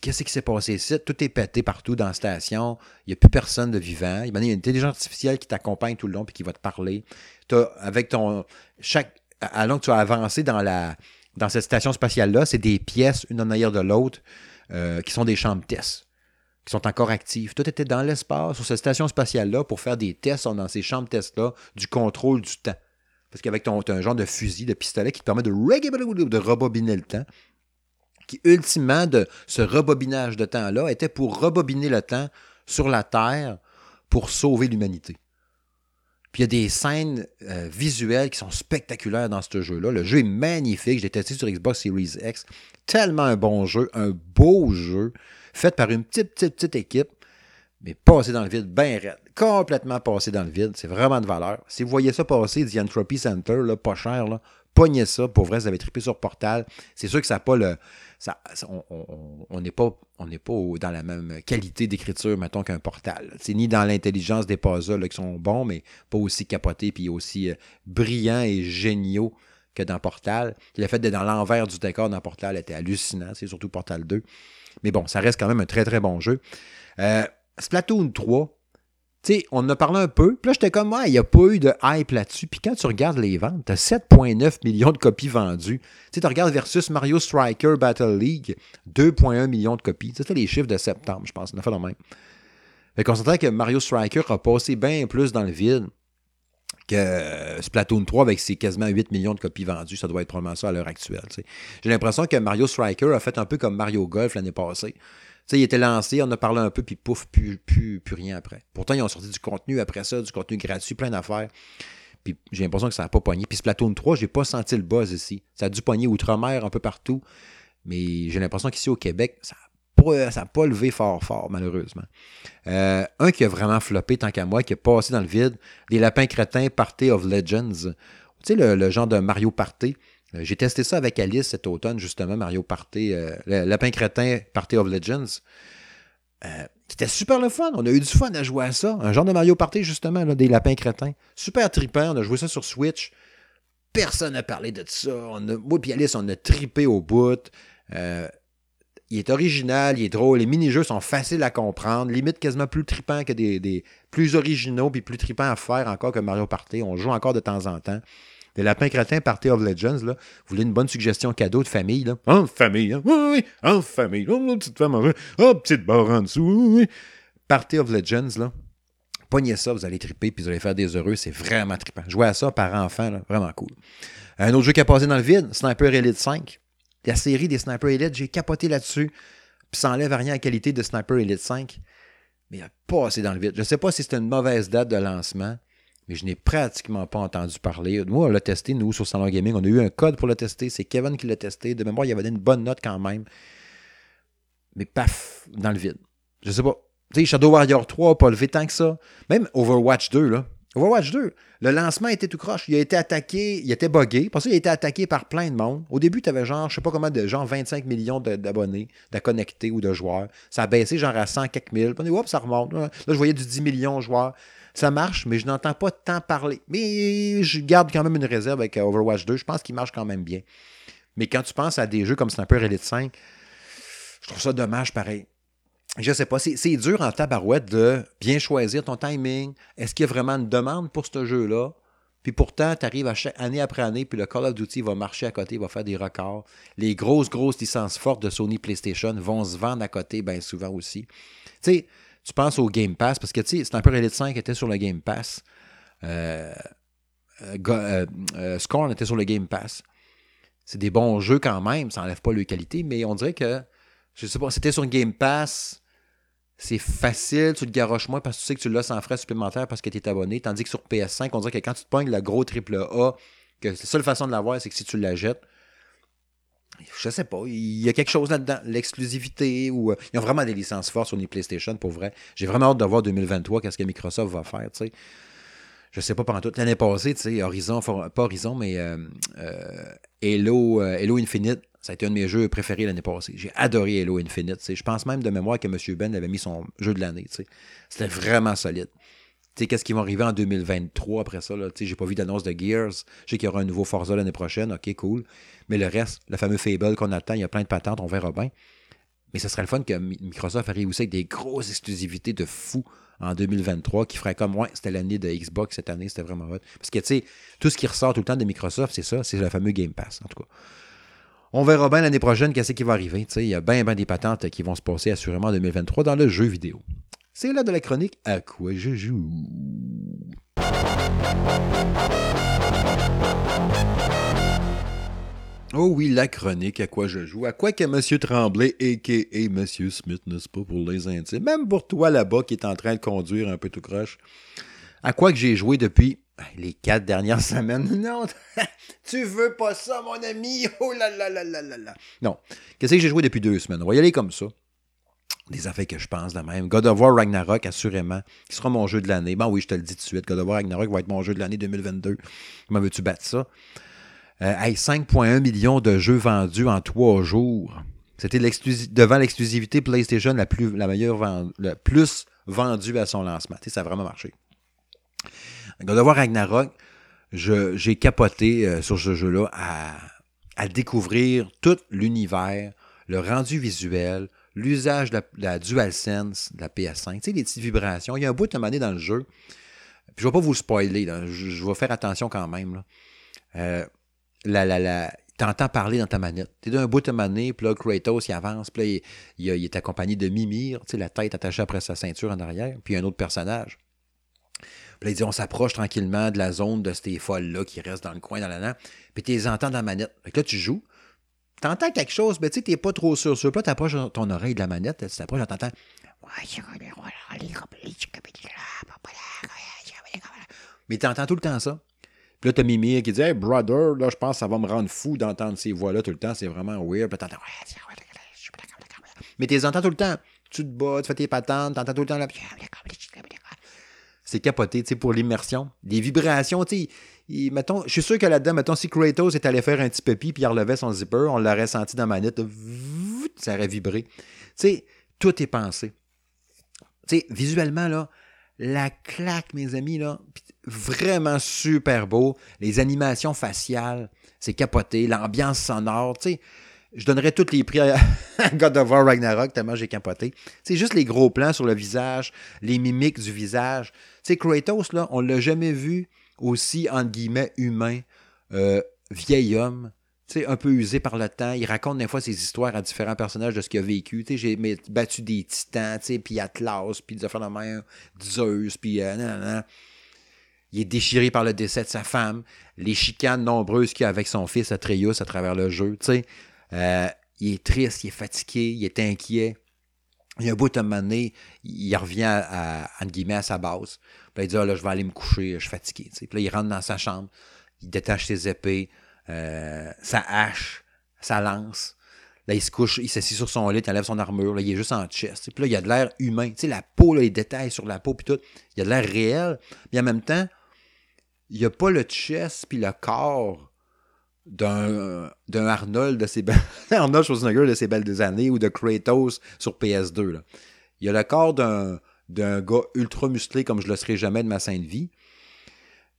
Qu'est-ce qui s'est passé ici? Tout est pété partout dans la station. Il n'y a plus personne de vivant. Il y a une intelligence artificielle qui t'accompagne tout le long et qui va te parler. As, avec ton. Chaque. Alors que tu as avancé dans, la, dans cette station spatiale-là, c'est des pièces, une en arrière de l'autre. Euh, qui sont des chambres tests, qui sont encore actives. Tout était dans l'espace, sur cette station spatiale-là, pour faire des tests dans ces chambres tests-là, du contrôle du temps. Parce qu'avec ton, genre de fusil, de pistolet qui te permet de, de rebobiner le temps, qui ultimement, de ce rebobinage de temps-là, était pour rebobiner le temps sur la Terre pour sauver l'humanité. Puis il y a des scènes euh, visuelles qui sont spectaculaires dans ce jeu-là. Le jeu est magnifique. Je l'ai testé sur Xbox Series X. Tellement un bon jeu, un beau jeu, fait par une petite, petite, petite équipe, mais passé dans le vide, bien raide. Complètement passé dans le vide. C'est vraiment de valeur. Si vous voyez ça passer, The Entropy Center, là, pas cher, là, pognez ça. Pour vrai, vous avez trippé sur Portal. C'est sûr que ça n'a pas le on n'est pas, on pas dans la même qualité d'écriture, mettons, qu'un portal. C'est ni dans l'intelligence des puzzles qui sont bons, mais pas aussi capotés puis aussi euh, brillants et géniaux que dans Portal. Le fait d'être dans l'envers du décor dans Portal était hallucinant, c'est surtout Portal 2. Mais bon, ça reste quand même un très très bon jeu. Euh, Splatoon 3, sais, on en a parlé un peu. Puis là, j'étais comme, il n'y a pas eu de hype là-dessus. Puis quand tu regardes les ventes, tu as 7,9 millions de copies vendues. Tu tu regardes versus Mario Striker Battle League, 2,1 millions de copies. C'était les chiffres de septembre, je pense. On a fait le même. Fait qu'on s'entend que Mario Striker a passé bien plus dans le vide que Splatoon 3 avec ses quasiment 8 millions de copies vendues. Ça doit être probablement ça à l'heure actuelle. J'ai l'impression que Mario Striker a fait un peu comme Mario Golf l'année passée sais, il était lancé, on a parlé un peu, puis pouf, plus, plus, plus rien après. Pourtant, ils ont sorti du contenu après ça, du contenu gratuit, plein d'affaires. Puis j'ai l'impression que ça n'a pas pogné. Puis Splatoon 3, j'ai pas senti le buzz ici. Ça a dû pogner outre-mer un peu partout. Mais j'ai l'impression qu'ici au Québec, ça n'a pas, levé fort, fort, malheureusement. Euh, un qui a vraiment floppé tant qu'à moi, qui est passé dans le vide, les lapins crétins Party of Legends. Tu sais, le, le genre de Mario Party euh, j'ai testé ça avec Alice cet automne, justement, Mario Party, euh, Lapin Crétin Party of Legends. Euh, c'était super le fun. On a eu du fun à jouer à ça. Un genre de Mario Party, justement, des lapins crétins. Super trippant. On a joué ça sur Switch. Personne n'a parlé de ça. On moi et Alice, on a trippé au bout. Il est original, il est drôle. Les mini-jeux sont faciles à comprendre. Limite quasiment plus trippant que des, des plus originaux puis plus trippants à faire encore que Mario Party. On joue encore de temps en temps. Les lapins crétins Party of Legends, là, vous voulez une bonne suggestion cadeau de famille, là? En famille, hein? Oui, oui, en famille. Oh, petite femme en oh, petite barre en dessous. Oui, oui. Party of Legends, là. Pognez ça, vous allez triper, puis vous allez faire des heureux. C'est vraiment trippant. Jouer à ça par enfant, là, vraiment cool. Un autre jeu qui a passé dans le vide, Sniper Elite 5. La série des Sniper Elite, j'ai capoté là-dessus. Puis ça rien à la qualité de Sniper Elite 5. Mais il a passé dans le vide. Je ne sais pas si c'était une mauvaise date de lancement mais je n'ai pratiquement pas entendu parler. Nous, on l'a testé, nous, sur Salon Gaming. On a eu un code pour le tester. C'est Kevin qui l'a testé. De mémoire, il avait une bonne note quand même. Mais paf, dans le vide. Je sais pas. Tu sais, Shadow Warrior 3 n'a pas levé tant que ça. Même Overwatch 2, là. Overwatch 2, le lancement était tout croche. Il a été attaqué, il était buggé. Parce qu'il a été attaqué par plein de monde. Au début, tu avais genre, je sais pas comment, de genre 25 millions d'abonnés, de connectés ou de joueurs. Ça a baissé genre à 100 quelques mille. Puis, hop, ça remonte. Là, je voyais du 10 millions de joueurs. Ça marche, mais je n'entends pas tant parler. Mais je garde quand même une réserve avec Overwatch 2. Je pense qu'il marche quand même bien. Mais quand tu penses à des jeux comme Sniper Elite 5, je trouve ça dommage pareil je sais pas, c'est dur en tabarouette de bien choisir ton timing. Est-ce qu'il y a vraiment une demande pour ce jeu-là? Puis pourtant, tu arrives à chaque, année après année, puis le Call of Duty va marcher à côté, va faire des records. Les grosses, grosses licences fortes de Sony PlayStation vont se vendre à côté bien souvent aussi. Tu sais, tu penses au Game Pass, parce que tu sais, c'est un peu Elite 5 était sur le Game Pass. Euh, euh, euh, Scorn était sur le Game Pass. C'est des bons jeux quand même, ça n'enlève pas leur qualité, mais on dirait que, je sais pas, c'était sur Game Pass c'est facile, tu te garoches moins parce que tu sais que tu l'as sans frais supplémentaires parce que tu es abonné. Tandis que sur PS5, on dirait que quand tu te pognes le gros triple A, que la seule façon de l'avoir, c'est que si tu la jettes, je sais pas, il y a quelque chose là-dedans, l'exclusivité, ou euh, ils ont vraiment des licences fortes sur les PlayStation, pour vrai. J'ai vraiment hâte de voir 2023, qu'est-ce que Microsoft va faire, tu sais. Je sais pas pendant toute l'année passée, tu sais, Horizon, pas Horizon, mais euh, euh, Halo, Halo Infinite, ça a été un de mes jeux préférés l'année passée. J'ai adoré Halo Infinite. Je pense même de mémoire que M. Ben avait mis son jeu de l'année. C'était vraiment solide. Qu'est-ce qui va arriver en 2023 après ça? J'ai pas vu d'annonce de Gears. Je sais qu'il y aura un nouveau Forza l'année prochaine. OK, cool. Mais le reste, le fameux Fable qu'on attend, il y a plein de patentes, on verra bien. Mais ce serait le fun que Microsoft arrive aussi avec des grosses exclusivités de fou en 2023 qui ferait comme, ouais, c'était l'année de Xbox cette année, c'était vraiment hot. Parce que, tu sais, tout ce qui ressort tout le temps de Microsoft, c'est ça, c'est le fameux Game Pass, en tout cas. On verra bien l'année prochaine qu'est-ce qui va arriver. Il y a bien, des patentes qui vont se passer assurément en 2023 dans le jeu vidéo. C'est là de la chronique À quoi je joue? Oh oui, la chronique à quoi je joue? À quoi que M. Tremblay, a.k.a. M. Smith, n'est-ce pas, pour les intimes? Même pour toi là-bas qui est en train de conduire un peu tout croche. À quoi que j'ai joué depuis les quatre dernières semaines. Non, tu veux pas ça, mon ami? Oh là là là là là là. Non. Qu'est-ce que j'ai joué depuis deux semaines? On va y aller comme ça. Des affaires que je pense de même. God of War Ragnarok, assurément, qui sera mon jeu de l'année. Bon, oui, je te le dis tout de suite. God of War Ragnarok va être mon jeu de l'année 2022. Comment veux-tu battre ça? Euh, 5,1 millions de jeux vendus en trois jours. C'était devant l'exclusivité PlayStation la, plus, la meilleure, la plus vendue à son lancement. ça a vraiment marché. God of Ragnarok, j'ai capoté euh, sur ce jeu-là à, découvrir tout l'univers, le rendu visuel, l'usage de, la DualSense de la PS5, tu sais, les petites vibrations. Il y a un bout de mané dans le jeu. Je ne vais pas vous spoiler, Je, vais faire attention quand même. Euh, la, la, t'entends parler dans ta manette. T'es d'un bout de mané, puis là, Kratos, il avance, puis là, il, est accompagné de Mimir, la tête attachée après sa ceinture en arrière, puis un autre personnage. Puis là, il dit, on s'approche tranquillement de la zone de ces folles-là qui restent dans le coin, dans la nappe. Puis tu les entends dans la manette. Fait que là, tu joues. Tu entends quelque chose, mais tu sais, t'es pas trop sûr. Puis là, tu approches ton oreille de la manette, tu t'approches, t'entends. Mais tu entends tout le temps ça. Puis là, t'as Mimi qui dit Hey, brother, là, je pense que ça va me rendre fou d'entendre ces voix-là tout le temps. C'est vraiment weird. Puis t'entends. Mais tu les entends tout le temps. Tu te bats, tu fais tes patentes, t'entends tout le temps là c'est capoté, tu sais, pour l'immersion. Des vibrations, tu sais. Je suis sûr que là-dedans, mettons, si Kratos est allé faire un petit pépi puis il relevait son zipper, on l'aurait senti dans la manette, ça aurait vibré. Tu sais, tout est pensé. Tu sais, visuellement, là, la claque, mes amis, là, vraiment super beau. Les animations faciales, c'est capoté. L'ambiance sonore, tu sais je donnerais tous les prix à God of War Ragnarok tellement j'ai capoté. C'est juste les gros plans sur le visage, les mimiques du visage. Tu sais, Kratos, là, on l'a jamais vu aussi, entre guillemets, humain, euh, vieil homme, un peu usé par le temps. Il raconte des fois ses histoires à différents personnages de ce qu'il a vécu. J'ai battu des titans, puis Atlas, puis des affaires de Zeus, puis euh, Il est déchiré par le décès de sa femme, les chicanes nombreuses qu'il a avec son fils Atreus à travers le jeu, tu sais. Euh, il est triste, il est fatigué, il est inquiet. Il y a un bout de moment il revient à, à, sa base. Puis il dit ah, là, je vais aller me coucher, je suis fatigué. Puis là, il rentre dans sa chambre, il détache ses épées, euh, sa hache, sa lance. Là, il se couche, il s'assied sur son lit, il enlève son armure, là, il est juste en chest. Puis là, il a de l'air humain. Tu sais, la peau, là, les détails sur la peau, puis tout, il a de l'air réel. Mais en même temps, il n'y a pas le chest puis le corps d'un Arnold de ses belles... Arnold Schwarzenegger de ses belles années ou de Kratos sur PS2. Là. Il y a le corps d'un gars ultra musclé comme je le serai jamais de ma sainte vie.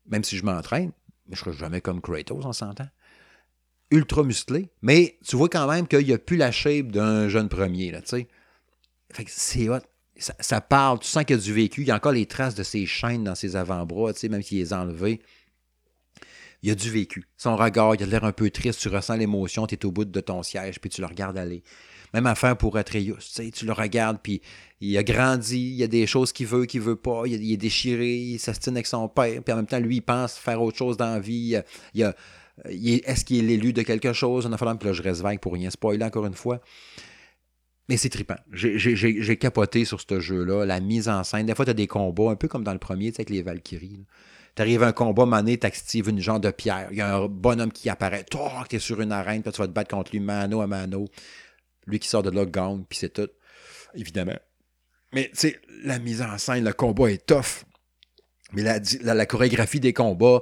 Même si je m'entraîne, mais je ne serai jamais comme Kratos, on s'entend. Ultra musclé, mais tu vois quand même qu'il n'y a plus la shape d'un jeune premier, là, tu sais. Fait que c'est. Ça, ça, parle, tu sens qu'il y a du vécu. Il y a encore les traces de ses chaînes dans ses avant-bras, tu même s'il les a enlevés il a du vécu. Son regard, il a l'air un peu triste, tu ressens l'émotion, tu es au bout de ton siège, puis tu le regardes aller. Même affaire pour Atreus, tu sais, tu le regardes, puis il a grandi, il y a des choses qu'il veut, qu'il veut pas, il, est déchiré, il s'astine avec son père, puis en même temps, lui, il pense faire autre chose dans la vie. Est-ce qu'il est l'élu de quelque chose? On a fallu, puis là, je reste vague pour rien spoiler encore une fois. Mais c'est trippant. J'ai capoté sur ce jeu-là. La mise en scène. Des fois, tu as des combats, un peu comme dans le premier, tu sais, avec les Valkyries. T'arrives à un combat mané, t'actives une genre de pierre. Il y a un bonhomme qui apparaît. Toi, t'es sur une arène, puis tu vas te battre contre lui mano à mano. Lui qui sort de là gang, puis c'est tout. Évidemment. Mais tu la mise en scène, le combat est tough. Mais la, chorégraphie des combats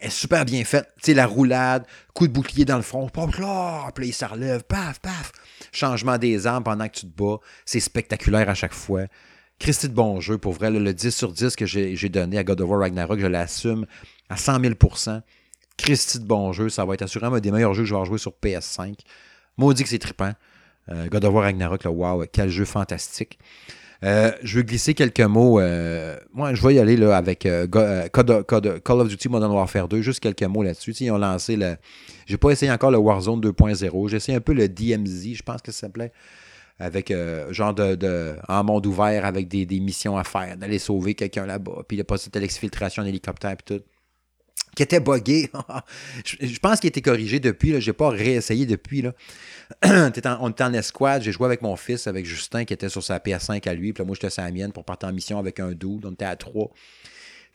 est super bien faite. Tu sais, la roulade, coup de bouclier dans le front, pop là, puis il se relève, paf, paf. Changement des armes pendant que tu te bats. C'est spectaculaire à chaque fois. Christy de bon jeu, pour vrai. le 10 sur 10 que j'ai donné à God of War Ragnarok, je l'assume à 100 000% Christy de bon jeu, ça va être assurément un des meilleurs jeux que je vais jouer sur PS5. Maudit que c'est trippant. Euh, God of War Ragnarok, là, wow, quel jeu fantastique. Euh, je veux glisser quelques mots. Euh, moi, je vais y aller là, avec Call of Duty Modern Warfare 2, juste quelques mots là-dessus. Ils ont lancé le. J'ai pas essayé encore le Warzone 2.0. J'ai essayé un peu le DMZ, je pense que ça s'appelait avec euh, genre de, en monde ouvert avec des, missions à faire, d'aller sauver quelqu'un là-bas, puis passé de l'exfiltration en hélicoptère puis tout. Qui était buggé. je, pense qu'il était corrigé depuis. Je n'ai pas réessayé depuis. Là. on était en escouade. J'ai joué avec mon fils, avec Justin, qui était sur sa PS5 à lui. Puis là, moi, j'étais sur la mienne pour partir en mission avec un dude. On était à trois.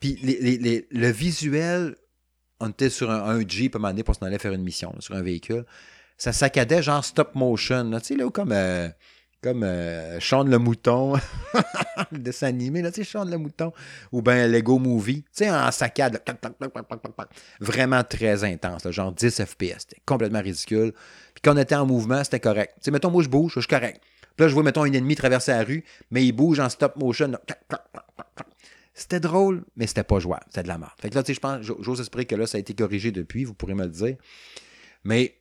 Puis le visuel, on était sur un, Jeep à un moment donné pour s'en aller faire une mission sur un véhicule. Ça saccadait genre stop motion. Tu sais, là, comme. Euh, comme euh, le Mouton, le dessin animé, là, tu sais, Sean le Mouton, ou bien Lego Movie, tu sais, en saccade, vraiment très intense, genre 10 FPS, c'était complètement ridicule. Puis quand on était en mouvement, c'était correct. Tu sais, mettons, moi, je bouge, je suis correct. Puis là, je vois, mettons, un ennemi traverser la rue, mais il bouge en stop motion. C'était drôle, mais c'était pas jouable. C'était de la merde. Fait que là, tu sais, je pense, j'ose espérer que là, ça a été corrigé depuis, vous pourrez me le dire. Mais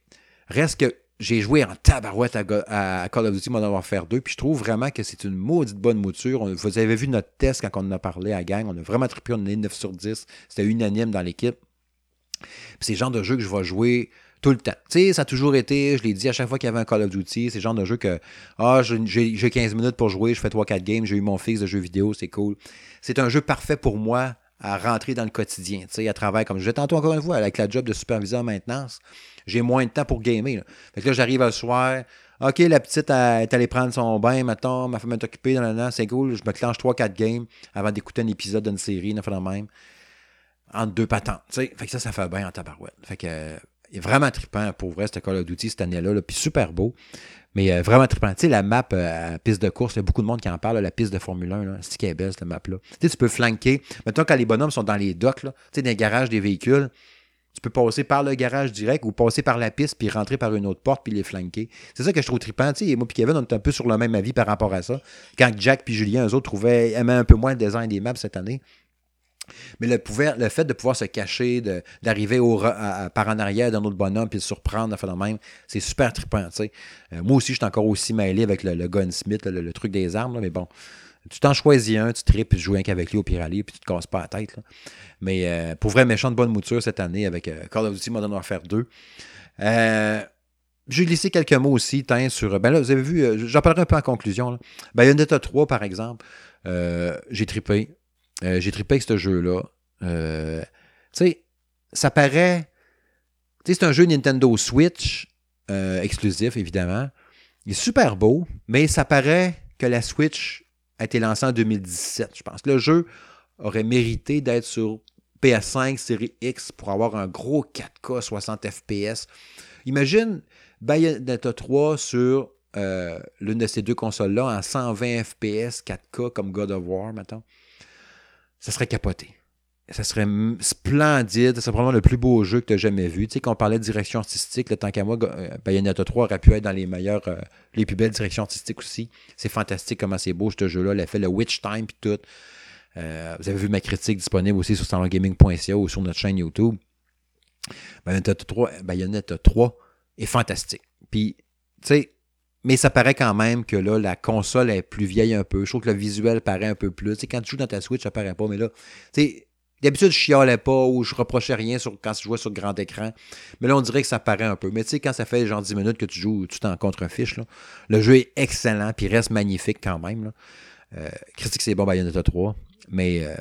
reste que j'ai joué en tabarouette à, Call of Duty Modern Warfare 2, puis je trouve vraiment que c'est une maudite bonne mouture. vous avez vu notre test quand on en a parlé à gang, on a vraiment trippé, on a 9 sur 10. C'était unanime dans l'équipe. c'est le genre de jeu que je vais jouer tout le temps. Tu sais, ça a toujours été, je l'ai dit à chaque fois qu'il y avait un Call of Duty, c'est le genre de jeu que, ah, j'ai 15 minutes pour jouer, je fais 3-4 games, j'ai eu mon fixe de jeux vidéo, c'est cool. C'est un jeu parfait pour moi à rentrer dans le quotidien, tu à travers, comme je disais tantôt encore une fois, avec la job de superviseur maintenance j'ai moins de temps pour gamer. Fait que là, j'arrive le soir. OK, la petite est allée prendre son bain, maintenant, ma femme est occupée, dans c'est cool. Je me clenche 3-4 games avant d'écouter un épisode d'une série, une fois même. Entre deux patentes. Fait que ça, ça fait bien en tabarouette. Fait que est vraiment trippant pour vrai, ce Call of Duty cette année-là. puis super beau. Mais euh, vraiment trippant. Tu sais, la map euh, piste de course, il y a beaucoup de monde qui en parle, la piste de Formule 1. C'est qui est belle, cette map-là. Tu sais, tu peux flanquer. Maintenant, quand les bonhommes sont dans les docks, tu sais, dans les garages des véhicules, tu peux passer par le garage direct ou passer par la piste puis rentrer par une autre porte puis les flanquer. C'est ça que je trouve trippant. Et moi et Kevin, on est un peu sur le même avis par rapport à ça. Quand Jack puis Julien, eux autres, trouvaient, aimaient un peu moins le design des maps cette année. Mais le, le fait de pouvoir se cacher, d'arriver par en arrière d'un autre bonhomme puis de surprendre, de même, c'est super trippant. Euh, moi aussi, je suis encore aussi mêlé avec le, gunsmith, le, truc des armes, mais bon. Tu t'en choisis un, tu tripes, tu joues un qu'avec lui au pire aller, puis tu te casses pas la tête. Mais euh, pour vrai, méchant de bonne mouture cette année avec euh, Call of Duty Modern Warfare 2. Euh, j'ai glissé quelques mots aussi, tiens, sur. Ben là, vous avez vu, j'en parlerai un peu en conclusion. Là. Bayonetta 3, par exemple, j'ai trippé. J'ai trippé avec ce jeu-là. tu sais, ça paraît. Tu sais, c'est un jeu Nintendo Switch, exclusif, évidemment. Il est super beau, mais ça paraît que la Switch a été lancée en 2017, je pense. Le jeu aurait mérité d'être sur PS5 série X pour avoir un gros 4K 60 FPS. Imagine, Bayonetta 3 sur l'une de ces deux consoles-là en 120 FPS 4K comme God of War, maintenant, ça serait capoté ça serait splendide. C'est probablement le plus beau jeu que tu as jamais vu. Tu sais, quand on parlait de direction artistique, le tant qu'à moi, euh, Bayonetta 3 aurait pu être dans les meilleures, euh, les plus belles directions artistiques aussi. C'est fantastique comment c'est beau ce jeu-là. Il a fait le Witch Time et tout. Euh, vous avez vu ma critique disponible aussi sur salongaming.ca ou sur notre chaîne YouTube. Bayonetta 3, Bayonetta 3 est fantastique. Puis, tu sais, mais ça paraît quand même que là, la console est plus vieille un peu. Je trouve que le visuel paraît un peu plus. Tu sais, quand tu joues dans ta Switch, ça paraît pas. Mais là, D'habitude, je chialais pas ou je reprochais rien sur, quand je jouais sur grand écran. Mais là, on dirait que ça paraît un peu. Mais tu sais, quand ça fait genre 10 minutes que tu joues tu t'en contre un fiche, le jeu est excellent puis reste magnifique quand même. Là. Euh, critique, c'est bon, Bayonetta 3. Mais euh,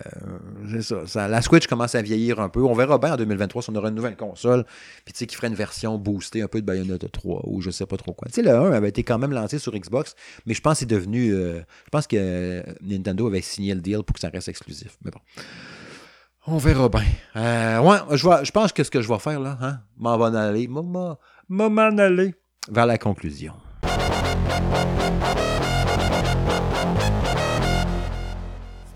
c'est ça, La Switch commence à vieillir un peu. On verra bien en 2023 si on aura une nouvelle console. Puis tu sais, qui ferait une version boostée un peu de Bayonetta 3 ou je sais pas trop quoi. Tu sais, le 1 avait été quand même lancé sur Xbox, mais je pense que c'est devenu. Euh, je pense que Nintendo avait signé le deal pour que ça reste exclusif. Mais bon. On verra bien. Euh, ouais, je, je pense que ce que je vais faire, là, hein, m'en aller, m'en aller vers la conclusion.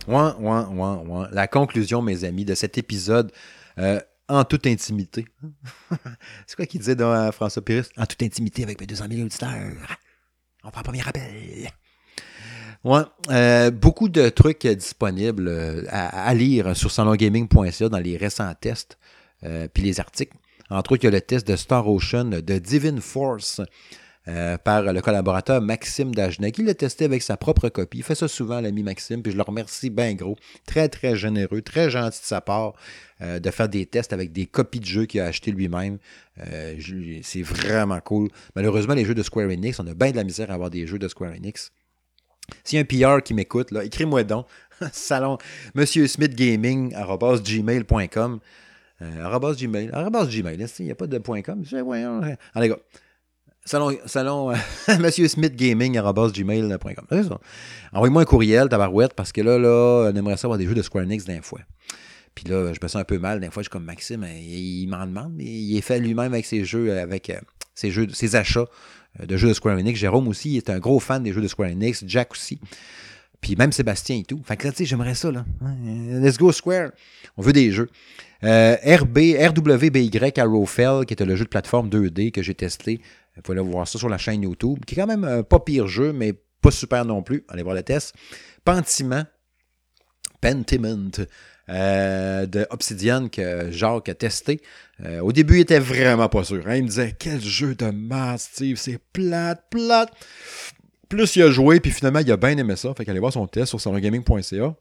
Ouais, ouais, ouais, ouais. La conclusion, mes amis, de cet épisode euh, en toute intimité. C'est quoi qu'il disait dans euh, François Pérus? En toute intimité avec mes 200 000 auditeurs. On prend un premier appel. Ouais, euh, beaucoup de trucs disponibles euh, à, lire sur salongaming.ca dans les récents tests, puis les articles. Entre autres, il y a le test de Star Ocean de Divine Force par le collaborateur Maxime Dagenet, Il l'a testé avec sa propre copie. Il fait ça souvent, l'ami Maxime, puis je le remercie bien gros. Très, très généreux, très gentil de sa part de faire des tests avec des copies de jeux qu'il a acheté lui-même. c'est vraiment cool. Malheureusement, les jeux de Square Enix, on a bien de la misère à avoir des jeux de Square Enix. S'il y a un PR qui m'écoute, écris-moi donc. Salon Monsieur Smith Gaming, gmail.com. Euh, gmail, gmail, il n'y a pas de .com? Allez, gars. Salon, salon Monsieur Smith Gaming, gmail.com. Envoyez-moi un courriel, tabarouette, parce que là, là, on aimerait savoir des jeux de Square Enix d'un fois. Puis là, je me sens un peu mal. D'un fois, je suis comme Maxime, hein, il, m'en demande, mais il est fait lui-même avec ses jeux, avec euh, ses jeux, ses achats euh, de jeux de Square Enix. Jérôme aussi est un gros fan des jeux de Square Enix. Jack aussi. Puis même Sébastien et tout. Fait que là, tu sais, j'aimerais ça, là. Let's go Square. On veut des jeux. Euh, RB, RWBY Arrowfell, qui était le jeu de plateforme 2D que j'ai testé. Vous pouvez aller voir ça sur la chaîne YouTube, qui est quand même un pas pire jeu, mais pas super non plus. Allez voir le test. Pentiment. Pentiment. Euh, de Obsidian que Jacques a testé. Euh, au début, il était vraiment pas sûr. Hein. Il me disait Quel jeu de masse, Steve, c'est plate, plate. Plus il a joué, puis finalement, il a bien aimé ça. Fait qu'allez voir son test sur salongaming.ca.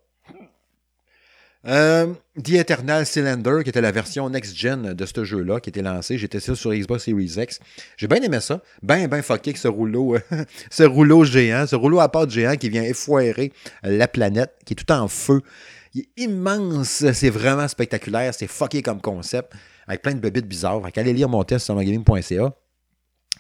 Euh, The Eternal Cylinder, qui était la version next-gen de ce jeu-là, qui était lancé. Testé ça sur Xbox Series X. J'ai bien aimé ça. Ben, ben fucké avec ce rouleau, ce rouleau géant, ce rouleau à part géant qui vient effoirer la planète, qui est tout en feu. Il est immense. C'est vraiment spectaculaire. C'est fucké comme concept. Avec plein de bébites bizarres. allez lire mon test sur gaming.ca.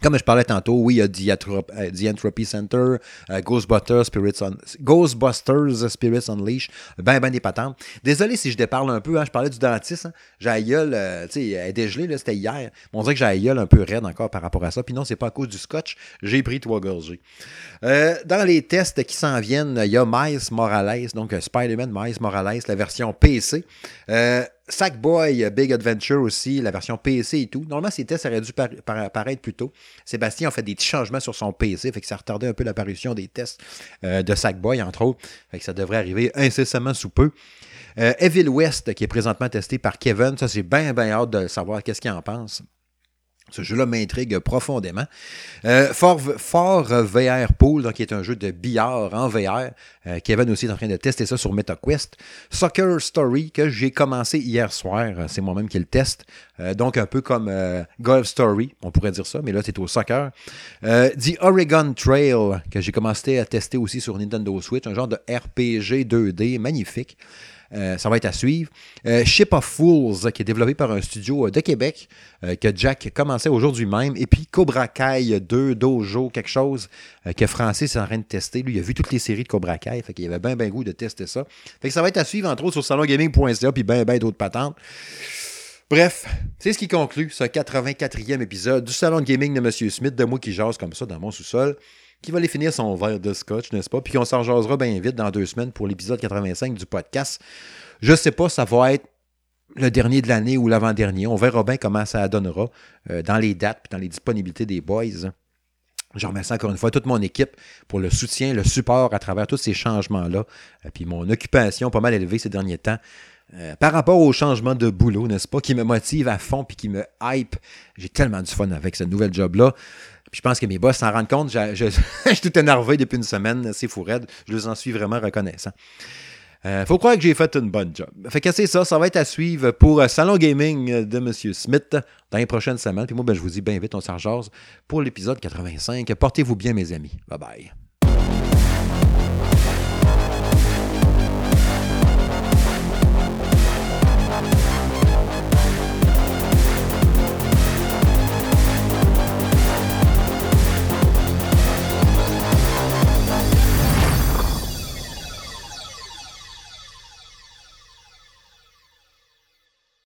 Comme je parlais tantôt, oui, il y a The, euh, Entropy Center, euh, Ghostbusters, Spirits Ghostbusters Spirits Unleashed, ben, ben des patentes. Désolé si je déparle un peu, hein, je parlais du dentiste, hein. j'ai la gueule, euh, tu sais, elle est dégelée, c'était hier, on dirait que j'ai la gueule un peu raide encore par rapport à ça, puis non, c'est pas à cause du scotch, j'ai pris trois gorgées. dans les tests qui s'en viennent, il y a Miles Morales, donc Spider-Man Miles Morales, la version PC. Sackboy Big Adventure aussi, la version PC et tout. Normalement, ces tests auraient dû apparaître plus tôt. Sébastien a fait des petits changements sur son PC, fait que ça a retardé un peu l'apparition des tests euh, de Sackboy, entre autres. Ça devrait arriver incessamment sous peu. Euh, Evil West, qui est présentement testé par Kevin, ça, c'est bien, bien hâte de savoir qu'est-ce qu'il en pense. Ce jeu-là m'intrigue profondément. Euh, Fort, VR Pool, donc, qui est un jeu de billard en VR. Euh, Kevin aussi est en train de tester ça sur MetaQuest. Soccer Story, que j'ai commencé hier soir. C'est moi-même qui le teste. Euh, donc, un peu comme Golf Story, on pourrait dire ça, mais là, c'est au soccer. The Oregon Trail, que j'ai commencé à tester aussi sur Nintendo Switch. Un genre de RPG 2D magnifique. Euh, ça va être à suivre. Euh, Ship of Fools, qui est développé par un studio euh, de Québec, que Jack commençait aujourd'hui même. Et puis Cobra Kai 2, Dojo, quelque chose que Francis est en train de tester. Lui, il a vu toutes les séries de Cobra Kai, fait qu'il avait bien, bien goût de tester ça. Fait que ça va être à suivre, entre autres, sur salongaming.ca, puis bien, bien d'autres patentes. Bref, c'est ce qui conclut ce 84e épisode du Salon Gaming de M. Smith, de moi qui jase comme ça dans mon sous-sol, qui va aller finir son verre de scotch, n'est-ce pas? Puis on s'en jasera bien vite dans deux semaines pour l'épisode 85 du podcast. Je sais pas, ça va être le dernier de l'année ou l'avant-dernier. On verra bien comment ça donnera euh, dans les dates et dans les disponibilités des boys. Je remercie encore une fois toute mon équipe pour le soutien, le support à travers tous ces changements-là. Euh, puis mon occupation pas mal élevée ces derniers temps. Euh, par rapport au changement de boulot, n'est-ce pas, qui me motive à fond puis qui me hype. J'ai tellement du fun avec ce nouvel job-là. Je pense que mes boss s'en rendent compte. Je, je, je, suis tout énervé depuis une semaine. C'est fou raide. Je les en suis vraiment reconnaissant. Euh, faut croire que j'ai fait une bonne job. Fait que c'est ça, ça va être à suivre pour euh, Salon Gaming de M. Smith dans les prochaines semaines. Puis moi, ben, je vous dis bien vite, on s'en pour l'épisode 85. Portez-vous bien, mes amis. Bye bye.